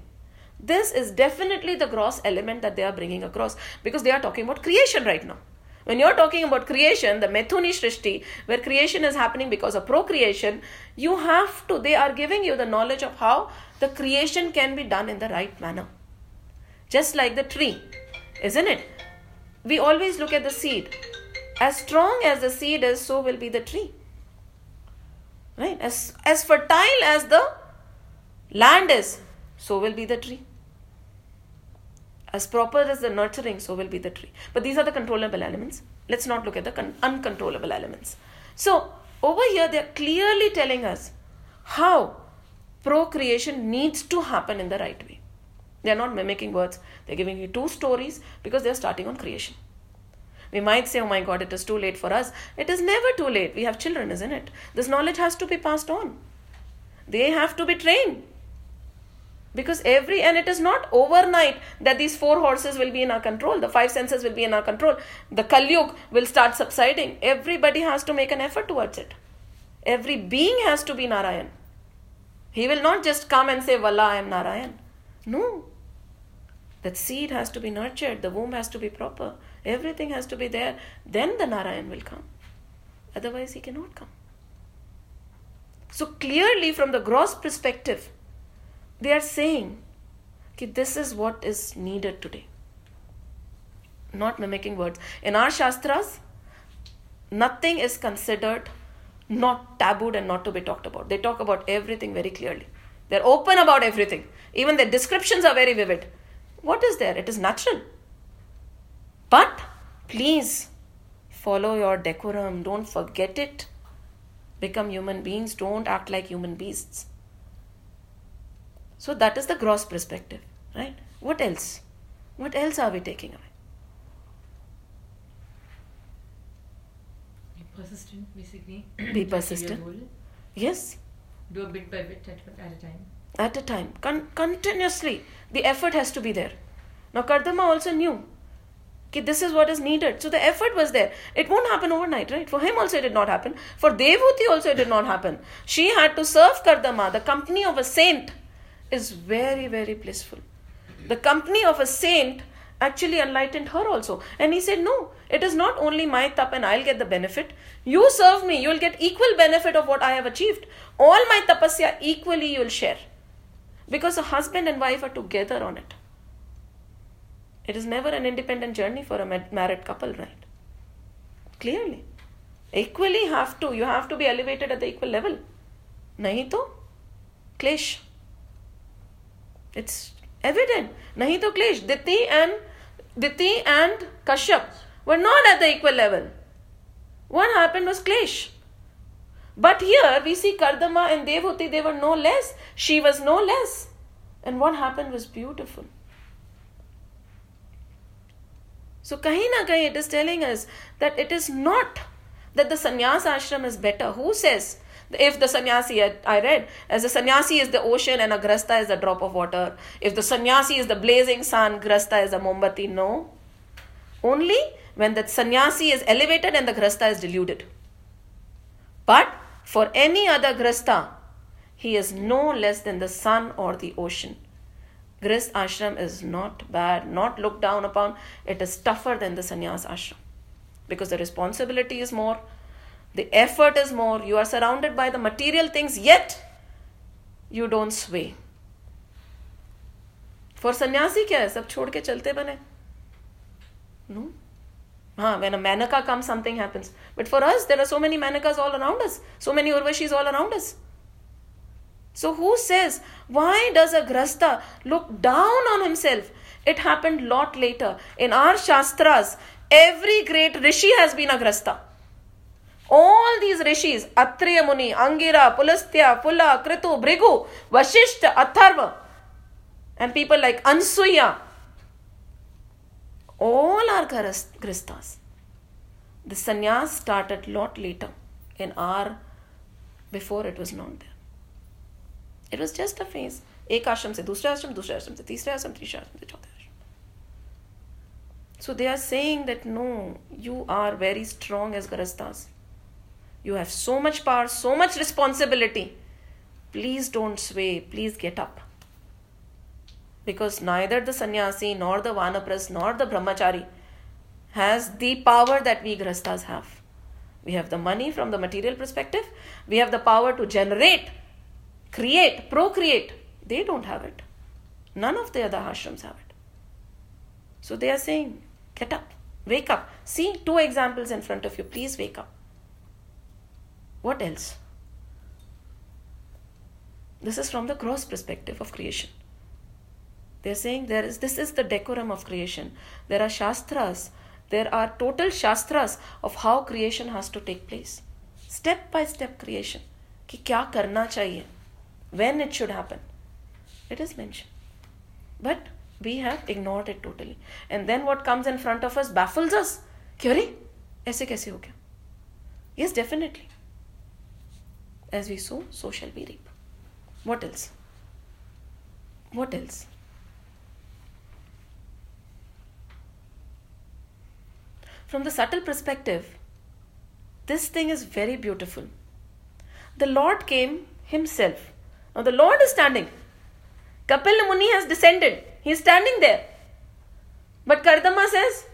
this is definitely the gross element that they are bringing across because they are talking about creation right now. When you're talking about creation, the Methuni Shrishti, where creation is happening because of procreation, you have to, they are giving you the knowledge of how the creation can be done in the right manner. Just like the tree, isn't it? We always look at the seed. As strong as the seed is, so will be the tree. Right? As, as fertile as the land is, so will be the tree as proper as the nurturing, so will be the tree. But these are the controllable elements. Let's not look at the con- uncontrollable elements. So, over here, they are clearly telling us how procreation needs to happen in the right way. They are not mimicking words, they're giving you two stories because they're starting on creation. We might say, oh my god, it is too late for us. It is never too late. We have children, isn't it? This knowledge has to be passed on, they have to be trained. because every and it is not overnight that these four horses will be in our control the five senses will be in our control the kalyug will start subsiding everybody has to make an effort towards it every being has to be narayan he will not just come and say Valla, I am Narayan. No. That seed has to be nurtured, the womb has to be proper, everything has to be there. Then the Narayan will come. Otherwise, he cannot come. So, clearly, from the gross perspective, they are saying that this is what is needed today. Not mimicking words. In our Shastras, nothing is considered not tabooed and not to be talked about. They talk about everything very clearly. They're open about everything. Even their descriptions are very vivid. What is there? It is natural. But please follow your decorum. Don't forget it. Become human beings. Don't act like human beasts. So that is the gross perspective, right? What else? What else are we taking away? Be persistent, basically. Be (clears throat) persistent. Yes. Do a bit by bit at, at a time. At a time. Con- continuously. The effort has to be there. Now, Kardama also knew this is what is needed. So the effort was there. It won't happen overnight, right? For him also it did not happen. For Devhuti also it did not happen. She had to serve Kardama. The company of a saint is very, very blissful. The company of a saint actually enlightened her also. And he said, No, it is not only my tap and I'll get the benefit. You serve me, you'll get equal benefit of what I have achieved. All my tapasya equally you'll share. Because a husband and wife are together on it. It is never an independent journey for a married couple, right? Clearly. Equally have to, you have to be elevated at the equal level. To? Klesh. It's evident. Nahi to klesh. Diti and Diti and Kashyap were not at the equal level. What happened was Klesh. But here we see Kardama and Devhuti, they were no less. She was no less. And what happened was beautiful. So, kahi na it is telling us that it is not that the sannyas ashram is better. Who says? If the sannyasi, I read, as the sannyasi is the ocean and a grasta is a drop of water. If the sannyasi is the blazing sun, grasta is a mombati. No. Only when the sannyasi is elevated and the grasta is deluded. But for any other grasta, he is no less than the sun or the ocean. Grist ashram is not bad, not looked down upon. It is tougher than the sannyas ashram because the responsibility is more, the effort is more. You are surrounded by the material things, yet you don't sway. For sannyasi क्या है सब छोड़ के चलते बने no हाँ when a manaka comes something happens but for us there are so many manakas all around us so many urvashis all around us so who says why does a grasta look down on himself it happened lot later in our shastras every great rishi has been a grasta all these rishis, Atriya Muni, Angira, Pulastya, Pula, Kritu, Bhrigu, Vashishta, Atharva, and people like Ansuya, all are Gristas. The sannyas started lot later in our, before it was not there. It was just a phase एक आश्रम से दूसरे आश्रम दूसरे आश्रम से तीसरे आश्रम तीसरे आश्रम से चौथे ashram. So they are saying that no you are very strong as grihasthas you have so much power so much responsibility please don't sway please get up because ना इधर the sannyasi nor the vanaprastha nor the brahmachari has the power that we grihasthas have we have the money from the material perspective we have the power to generate create, procreate. They don't have it. None of the other ashrams have it. So they are saying, get up, wake up. See two examples in front of you. Please wake up. What else? This is from the gross perspective of creation. They're saying there is this is the decorum of creation. There are shastras, there are total shastras of how creation has to take place. Step by step creation. कि क्या करना चाहिए when it should happen it is mentioned. But we have ignored it totally. And then what comes in front of us baffles us. kyore aise kaise ho gaya yes definitely. As we sow so shall we reap. What else? What else? From the subtle perspective this thing is very beautiful. The lord came himself. Now the Lord is standing. Kapil Muni has descended. He is standing there. But Kardama says,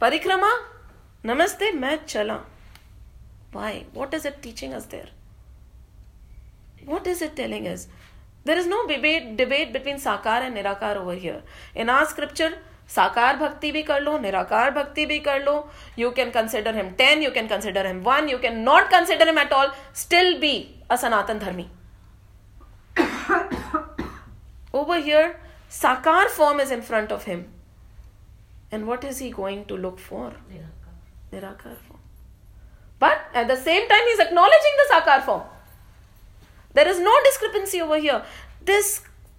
Parikrama, Namaste, मैं chala. Why? What is it teaching us there? What is it telling us? There is no debate, debate between Sakar and Nirakar over here. In our scripture, साकार भक्ति भी कर लो, निराकार भक्ति भी कर लो। You can consider him ten you can consider him one you can not consider him at all still be a Sanatan dharmi. Over here sakar form is in front of him and what is he going to look for nirakar form but at the same time is acknowledging the sakar form there is no discrepancy over here this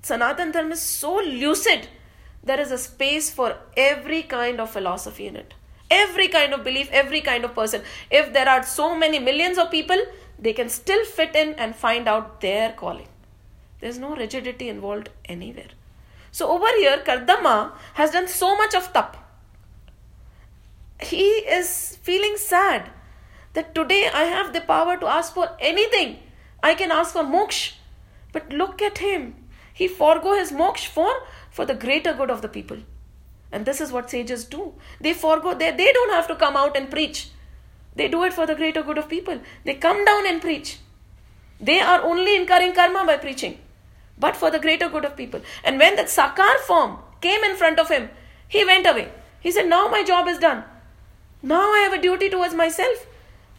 Sanatan Dharma is so lucid there is a space for every kind of philosophy in it. Every kind of belief every kind of person. If there are so many millions of people they can still fit in and find out their calling. There's no rigidity involved anywhere. So over here kardama has done so much of tap. He is feeling sad that today i have the power to ask for anything. I can ask for moksha but look at him. He forego his moksha for for the greater good of the people. And this is what sages do. They forego, they, they don't have to come out and preach. They do it for the greater good of people. They come down and preach. They are only incurring karma by preaching, but for the greater good of people. And when that Sakar form came in front of him, he went away. He said, Now my job is done. Now I have a duty towards myself.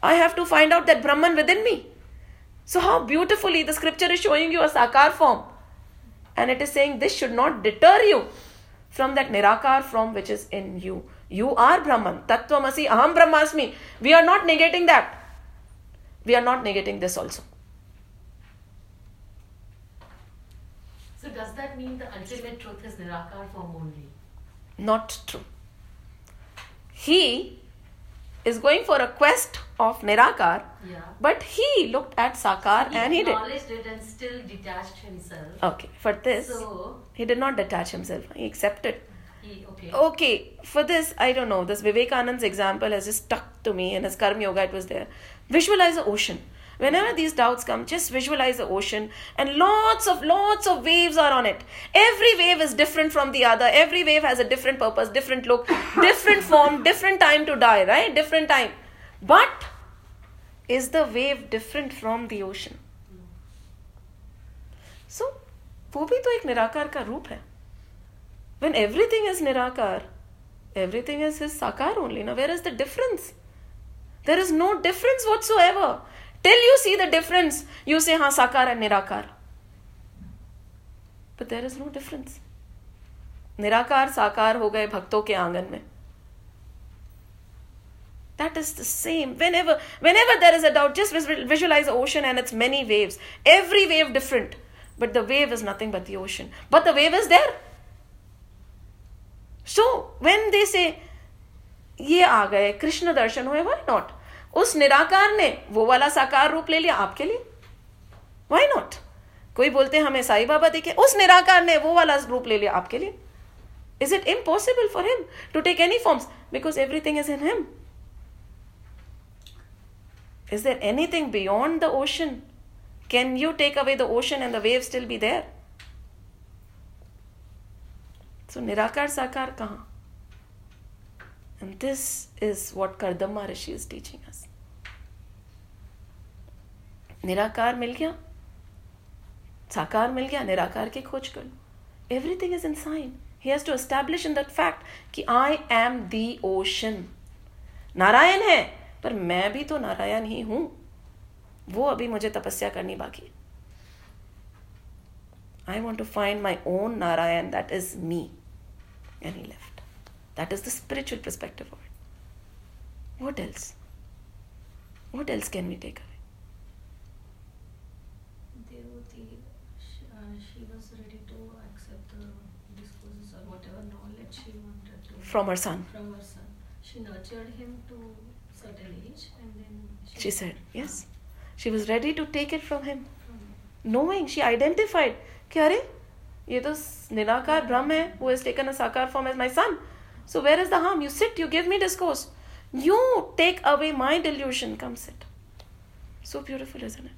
I have to find out that Brahman within me. So, how beautifully the scripture is showing you a Sakar form and it is saying this should not deter you from that Nirakar from which is in you. You are Brahman. Tattvamasi Aham Brahmasmi. We are not negating that. We are not negating this also. So does that mean the ultimate truth is Nirakar form only? Not true. He is going for a quest of Nirakar, Yeah. but he looked at Sakar He and he did. acknowledged it and still detached himself. Okay, for this, So he did not detach himself. He accepted. he okay. Okay, for this, I don't know. This Vivekanand's example has just stuck to me in his Karma Yoga, it was there. Visualize the ocean. Whenever these doubts come, just visualize the ocean and lots of lots of waves are on it. Every wave is different from the other. Every wave has a different purpose, different look, different form, different time to die, right? Different time. But is the wave different from the ocean? So, वो भी तो एक निराकार का रूप है when everything is nirakar everything is his sakar only now where is the difference there is no difference whatsoever till you see the difference you say ha sakar and nirakar but there is no difference निराकार साकार हो गए भक्तों के आँगन में that is the same whenever whenever there is a doubt just visualize the ocean and its many waves every wave different but the wave is nothing but the ocean but the wave is there so when they say ये आ गए कृष्ण दर्शन हुए why not उस निराकार ने वो वाला साकार रूप ले लिया आपके लिए वाई नॉट कोई बोलते हैं हमें साईं बाबा दिखे उस निराकार ने वो वाला रूप ले लिया आपके लिए is it impossible for him to take any forms because everything is in him Is there anything beyond the ocean? Can you take away the ocean and the waves still be there? So Nirakar Sakar kaha? And this is what Kardama Rishi is teaching us. निराकार मिल गया साकार मिल गया निराकार की खोज कर लो everything is in sign he has to establish in that fact कि I am the ocean Narayan है पर मैं भी तो नारायण ही हूँ। वो अभी मुझे तपस्या करनी बाकी I want to find my own Narayan that is me and he left that is the spiritual perspective of it what else what else can we take away from her son. from her son. She nurtured him to She said, Yes. She was ready to take it from him. Knowing, she identified, ye to Nirakar Brahm hai, who has taken a Sakar form as my son. So where is the harm? You sit, you give me discourse. You take away my delusion. Come sit. So beautiful, isn't it?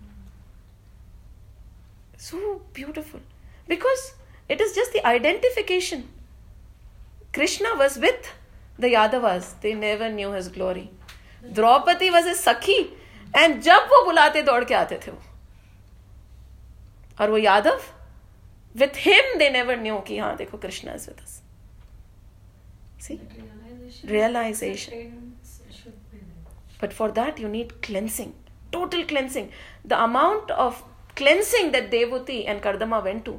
So beautiful. Because it is just the identification. Krishna was with the Yadavas, they never knew his glory. Draupadi was a sakhi and जब वो बुलाते दौड़ के आते थे वो। और वो Yadav with him they never knew कि हाँ देखो Krishna is with see realization but for that you need cleansing total cleansing the amount of cleansing that Devahuti and Kardama went to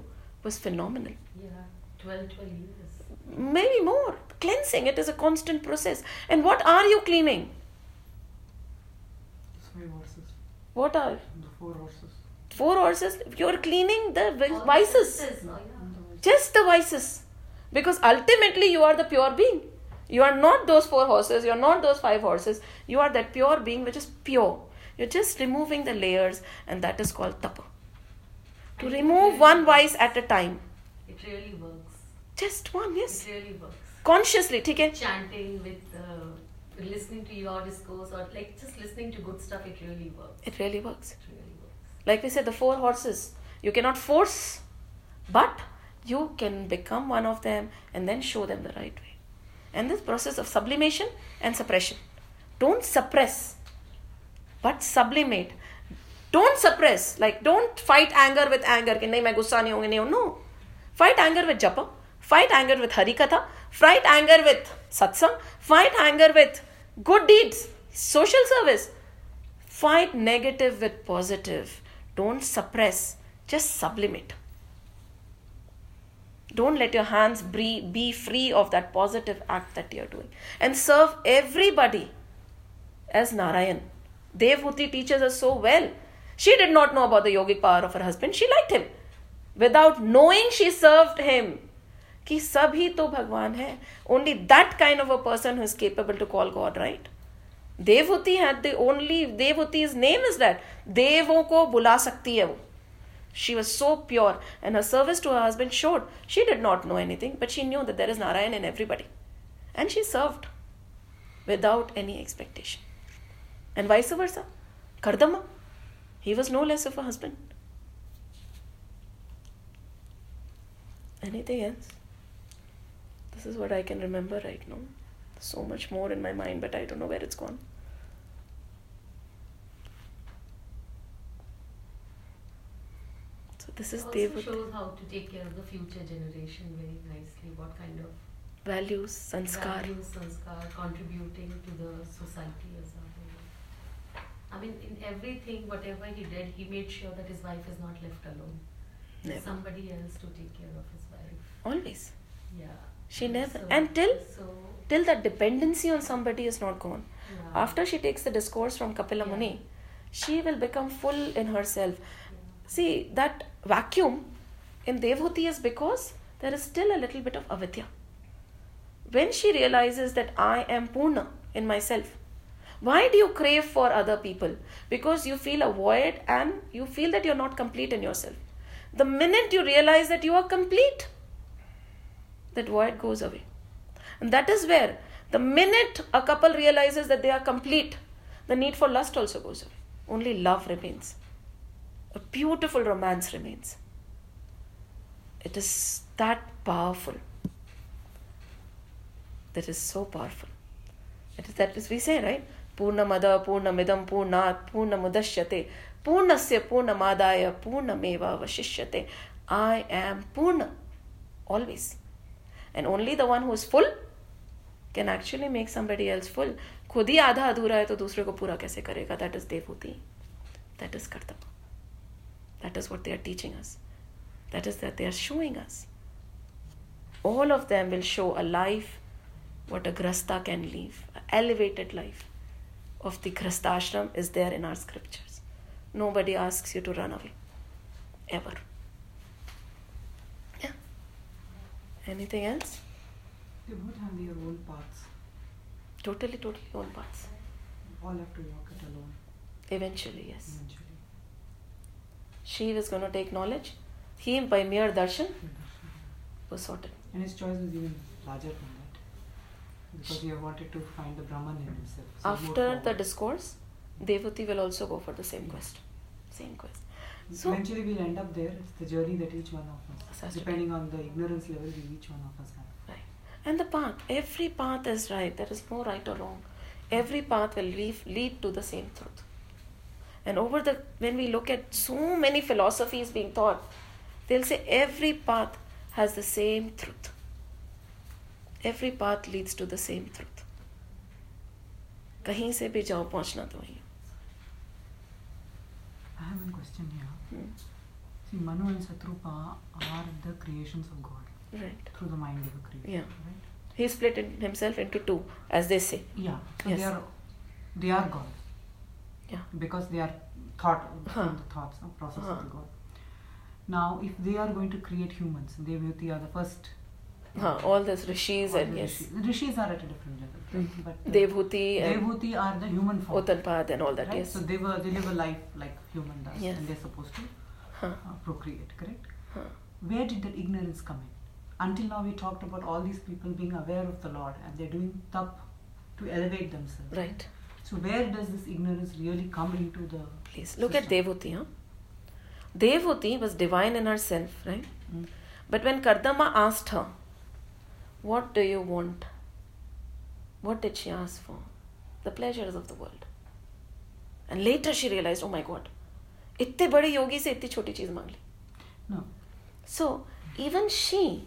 was phenomenal may be more cleansing it is a constant process and what are you cleaning What are The four horses. Four horses? You're cleaning the vices. Just the vices. Because ultimately you are the pure being. You are not those four horses, you are not those five horses. You are that pure being which is pure. You're just removing the layers, and that is called tapa. To remove one vice at a time. It really works. Just one, yes. It really works. Consciously, take okay? Chanting with. Uh, listening to your discourse or like just listening to good stuff, it really works. It really works. It really works. Like we said, the four horses, you cannot force, but you can become one of them and then show them the right way. And this process of sublimation and suppression. Don't suppress, but sublimate. Don't suppress, like don't fight anger with anger. No, fight anger with japa, fight anger with harikatha, Fight anger with satsang. Fight anger with good deeds, social service. Fight negative with positive. Don't suppress. Just sublimate. Don't let your hands be, free of that positive act that you're doing. And serve everybody as Narayan. Devhuti teaches us so well. She did not know about the yogic power of her husband. She liked him. Without knowing, she served him. कि सभी तो भगवान है only that kind of a person who is capable to call God right Devahuti had the only देवहूति's name is that देवों को बुला सकती है वो she was so pure and her service to her husband showed she did not know anything but she knew that there is Narayan in everybody and she served without any expectation and vice versa Kardama he was no less of a husband anything else this is what I can remember right now so much more in my mind but I don't know where it's gone so this is also shows how to take care of the future generation very nicely. What kind of values sanskar values, sanskar, contributing to the society as a whole. I mean, in everything, whatever he did, he made sure that his wife is not left alone. Never. Somebody else to take care of his wife. always Yeah. She never- So- and till- so till that dependency on somebody is not gone yeah. after she takes the discourse from kapila Yeah. muni she will become full in herself Yeah. see that vacuum in devhuti is because there is still a little bit of avidya when she realizes that i am purna in myself why do you crave for other people because you feel a void and you feel that you're not complete in yourself the minute you realize that you are complete that void goes away. And that is where the minute a couple realizes that they are complete the need for lust also goes away. Only love remains. A beautiful romance remains. It is that powerful. That is so powerful. It is that as we say right? Purnamidam purnat purnamudashyate. Purnasya purnamadaya purnameva vashishyate i am purna. Always and only the one who is full can actually make somebody else full खुद ही आधा अधूरा है तो दूसरे को पूरा कैसे करेगा? That is Devahuti that is kartavya. That is what they are teaching us that is that they are showing us all of them will show a life what a grihastha can live a elevated life of the grihasthashram is there in our scriptures nobody ask you to run away ever anything else They both have their own paths. totally totally own paths All have to walk it alone eventually yes eventually. Shiv is going to take knowledge He, by mere darshan, was sorted. And his choice was even larger than that. Because he wanted to find the Brahman in himself. So After the discourse, Devhuti will also go for the same quest. Same quest. So, Eventually we'll end up there. It's the journey that each one of us, Has to depending on the ignorance level we each one of us have. right. And the path, every path is right. There is no right or wrong. Every path will lead, lead to the same truth. And over the, when we look at so many philosophies being taught, they'll say every path has the same truth. Every path leads to the same truth. कहीं से भी जाओ पहुंचना तो वही है। I have one question here. See, Manu and Satrupa are the creations of God Right. through the mind they were created. Yeah. Right? He split in himself into two, as they say. Yeah. So Yes. they are they are God. Yeah. Because they are thought Huh. the thoughts of process Huh. of the God. Now, if they are going to create humans, Devhuti are the first. Huh, all these rishis all and the yes, Rishi- The rishis are at a different level, right? Mhm. But Devhuti and Devhuti are the human form. Uttanpad and all that. right? Yes. So they were they live a life like human does, Yes. and they're supposed to Huh, uh, procreate, correct? huh. Where did that ignorance come in? Until now, we talked about all these people being aware of the Lord and they're doing tap to elevate themselves. Right. So where does this ignorance really come into the? Please look at system? Devhuti. Huh? Devhuti was divine in herself, right? Mm. But when Kardama asked her, What do you want? What did she ask for? The pleasures of the world. And later she realized, Oh my god, इतने बड़े योगी से इतनी छोटी चीज मांग ली No. So even she,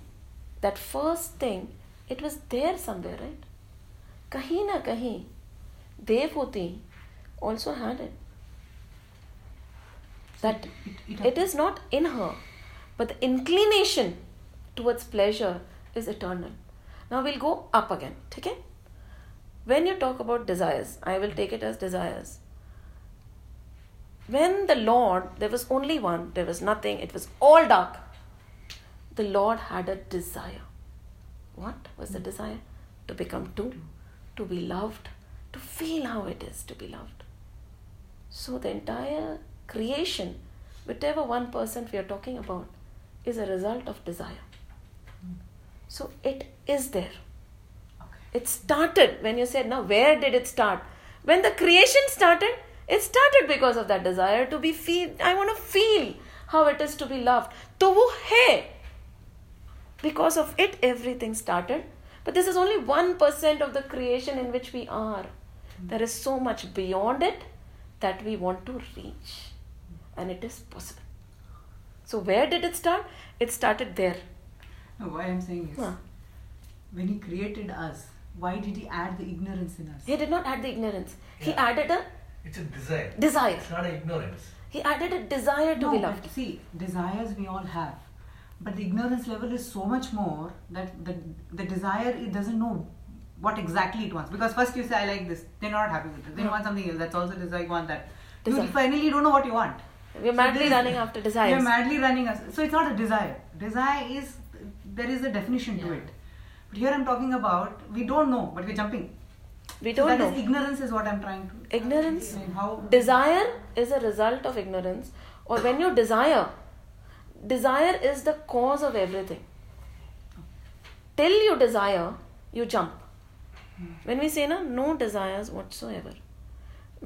that first thing, it was there somewhere, right? कहीं ना कहीं Devhuti also had it. That it, it is not in her, but the inclination towards pleasure is eternal. now we'll go up again, okay? When you talk about desires, I will take it as desires. When the Lord, there was only one, there was nothing, it was all dark. The Lord had a desire. What was the desire? To become two, to be loved, to feel how it is to be loved. So the entire creation, whatever one person we are talking about, is a result of desire. So it is there. Okay. It started when you said, now where did it start? When the creation started, it started because of that desire to be feel. I want to feel how it is to be loved. तो वो है. Because of it, everything started. But this is only one percent of the creation in which we are. There is so much beyond it that we want to reach, and it is possible. So where did it start? It started there. No, why I'm saying is, Huh. when He created us, why did He add the ignorance in us? He did not add the ignorance. He added a It's a desire. desire. It's not an ignorance. He added a desire to no, be but loved. see, desires we all have, but the ignorance level is so much more that the the desire it doesn't know what exactly it wants. Because first you say I like this, they're not happy with it. They Hmm. want something else. That's also desire. You want that. You Desire. finally don't know what you want. We're So madly there is- running after desires. You're madly running. Us. So it's not a desire. Desire is there is a definition to Yeah. it. But here I'm talking about we don't know, but we're jumping. we So don't that know. is ignorance is what I'm trying to. Ignorance. explain. How Desire is a result of ignorance, or when you desire, desire is the cause of everything. Till you desire, you jump. When we say na, no desires whatsoever.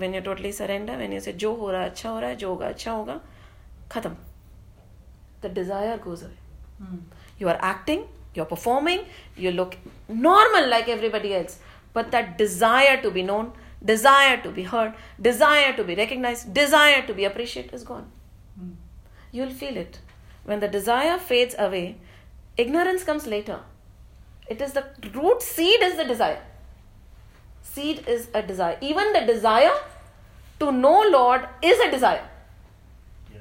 When you totally surrender, when you say जो हो रहा है अच्छा हो रहा है जो होगा अच्छा होगा खत्म. The desire goes away. Hmm. You are acting, you're performing, you look normal like everybody else. But that desire to be known, desire to be heard, desire to be recognized, desire to be appreciated is gone. Hmm. You'll feel it. When the desire fades away, ignorance comes later. It is the root seed is the desire. Seed is a desire. Even the desire to know Lord is a desire. Yeah.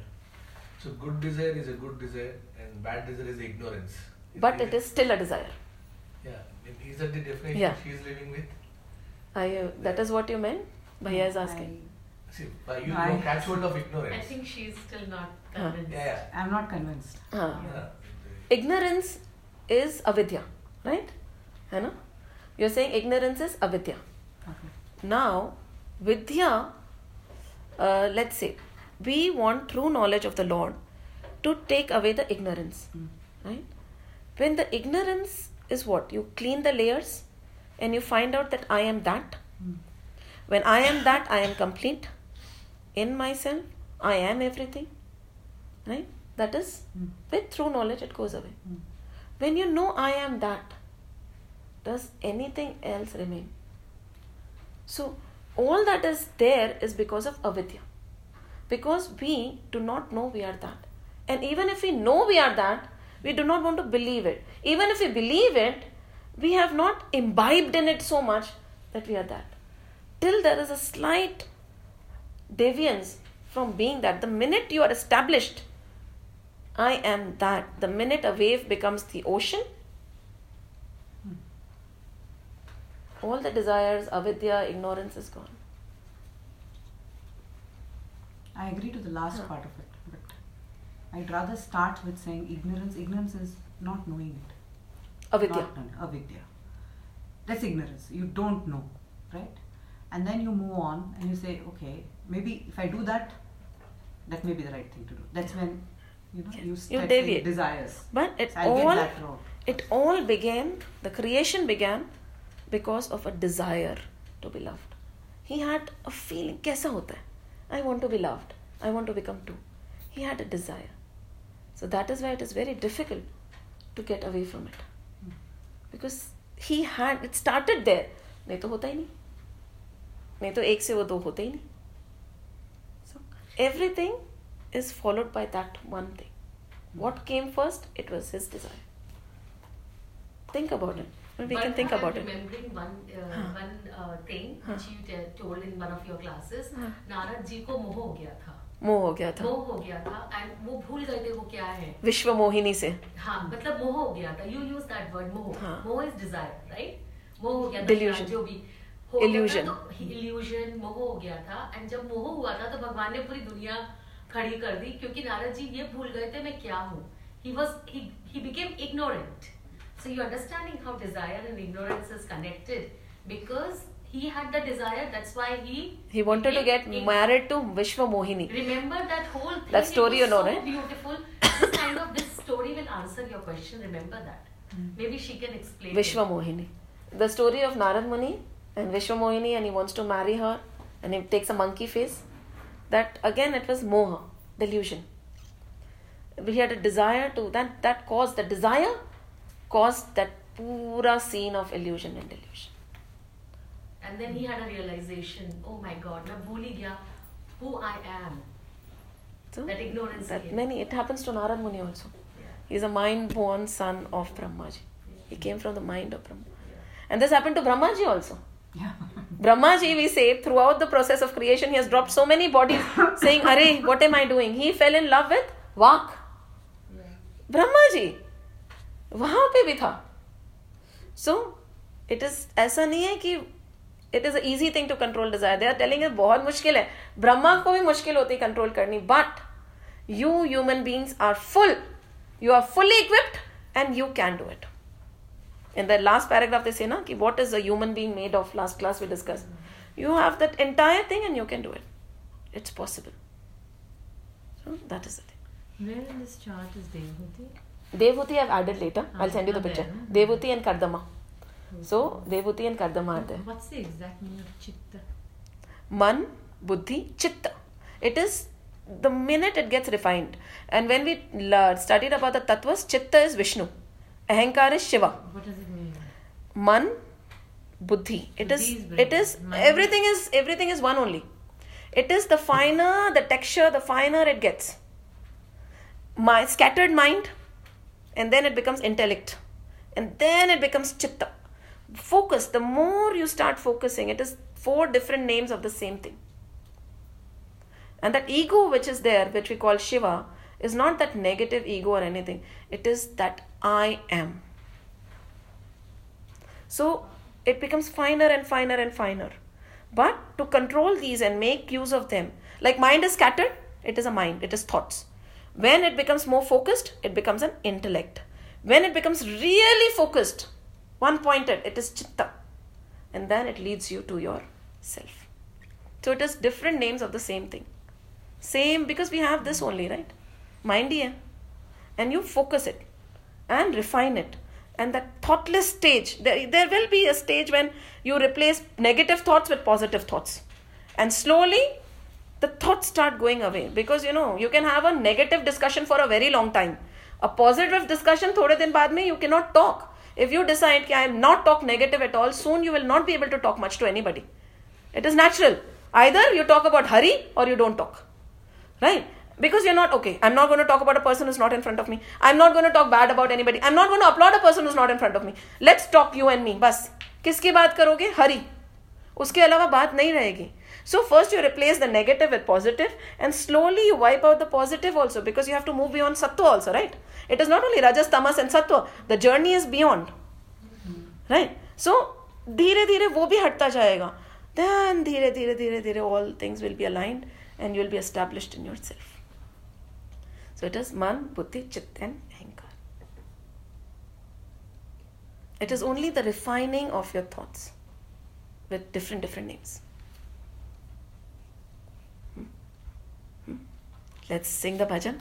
So good desire is a good desire, and bad desire is ignorance. But it is still a desire. Yeah. Is that the definition Yeah. she is living with? Are you, that is what you meant? Bhaiya is asking. See, uh, you I- don't catch hold of ignorance. I think she's still not Huh. convinced. Yeah, yeah. I, I'm not convinced. Huh. yeah. ignorance is avidya right है ना you're saying ignorance is avidya Okay. now vidya uh, let's say we want true knowledge of the lord to take away the ignorance. Mm. Right? When the ignorance is what? You clean the layers and you find out that I am that. Mm. When I am that, I am complete. In myself, I am everything. Right? That is, Mm. with true knowledge, it goes away. Mm. When you know I am that, does anything else remain? So, all that is there is because of avidya. Because we do not know we are that. And even if we know we are that, we do not want to believe it. Even if we believe it, we have not imbibed in it so much that we are that. Till there is a slight deviance from being that. The minute you are established, I am that. The minute a wave becomes the ocean, all the desires, avidya, ignorance is gone. I agree to the last Huh. part of it, I'd rather start with saying ignorance. Ignorance is not knowing it. Avidya. Not, avidya. That's ignorance. You don't know, right? And then you move on and you say, okay, maybe if I do that, that may be the right thing to do. That's when you know you, you deviate desires. But it so all it all began. The creation began because of a desire to be loved. He had a feeling. Kaisa hota? I want to be loved. I want to become too. He had a desire. So that is why it is very difficult to get away from it. Because he had, it started there. नहीं तो होता ही नहीं नहीं तो एक से वो दो होते ही नहीं so everything is followed by that one thing what came first it was his desire think about it we But can think about it remembering one uh, Huh. one uh, thing Huh. which you told in one of your classes. Huh. Narad ji को मोह हो गया था मोह हो गया था। मोह हो गया था एंड वो भूल गए थे वो क्या है। विश्व मोहिनी से। हाँ मतलब मोह हो गया था। यू यूज़ दैट वर्ड मोह। हाँ. मोह इज़ डिज़ायर राइट मोह हो गया था जो भी हो Illusion. इल्यूजन मोह हो गया था। एंड जब मोह हुआ था तो भगवान ने पूरी दुनिया खड़ी कर दी क्योंकि नारद जी ये भूल गए थे मैं क्या हूँ? He was he he became ignorant. So you understanding how desire and ignorance is connected? Because he had the desire that's why he he wanted to get became ig- married to vishwa mohini Remember that whole thing. That story it was you know, so right? beautiful. (coughs) This kind of this story will answer your question. Remember that. Hmm. Maybe she can explain. vishwa it. mohini the story of narad muni and vishwa mohini and he wants to marry her and he takes a monkey face that again it was moha delusion we had a desire to that that caused the desire caused that pura scene of illusion and delusion And then he had a realization. Oh my God, मैं भूल ही गया who I am. so That ignorance that came. many it happens to narad muni also Yeah. he's a mind born son of brahmaji he Yeah. came from the mind of brahma Yeah. and this happened to brahmaji also Yeah. Brahmaji, we say, throughout the process of creation, he has dropped so many bodies, saying, Are, what am I doing? He fell in love with Vak. Yeah. जी वहाँ पे भी था so it is ऐसा नहीं है कि it is easy thing to control desire they are telling it बहुत मुश्किल है। ब्रह्मा को भी मुश्किल होती है कंट्रोल करनी। But you human beings are full you are fully equipped and you can do it in the last paragraph this ना कि what is human being made of last class we discuss you have that entire thing and you can do it it's possible that is and Devahuti I and Kardama So Devhuti and Kardama are there. What's the exact meaning of Chitta? Man, Buddhi, Chitta. It is the minute it gets refined. And when we studied about the tattvas, Chitta is Vishnu. Ahankar is Shiva. What does it mean? Man, Buddhi. It is. It is. Everything is. Everything is one only. It is the finer the texture, the finer it gets. My scattered mind, and then it becomes intellect, and then it becomes chitta. Focus. The more you start focusing, it is four different names of the same thing. And that ego which is there, which we call Shiva, is not that negative ego or anything. It is that I am. So it becomes finer and finer and finer. But to control these and make use of them, like mind is scattered, it is a mind, it is thoughts. When it becomes more focused, it becomes an intellect. When it becomes really focused, one pointed, it is chitta. And then it leads you to your self. So it is different names of the same thing. Same because we have this only, right? Mind है and you focus it and refine it. And that thoughtless stage, there, there will be a stage when you replace negative thoughts with positive thoughts. And slowly the thoughts start going away because you know you can have a negative discussion for a very long time a positive discussion thode din baad mein you cannot talk if you decide कि I am not talk negative at all soon you will not be able to talk much to anybody it is natural either you talk about Hari or you don't talk right because you're not okay i'm not going to talk about a person who's not in front of me i'm not going to talk bad about anybody i'm not going to applaud a person who's not in front of me let's talk you and me बस किसकी बात करोगे हरी उसके अलावा बात नहीं रहेगी so first you replace the negative with positive and slowly you wipe out the positive also because you have to move beyond sattva also, right? It is not only rajas, tamas and sattva. The journey is beyond. Right? So धीरे धीरे वो भी हटता जाएगा then धीरे धीरे धीरे धीरे all things will be aligned and you will be established in yourself. So it is man, buddhi, chit and ahankar. It is only the refining of your thoughts with different different names. Let's sing the bhajan.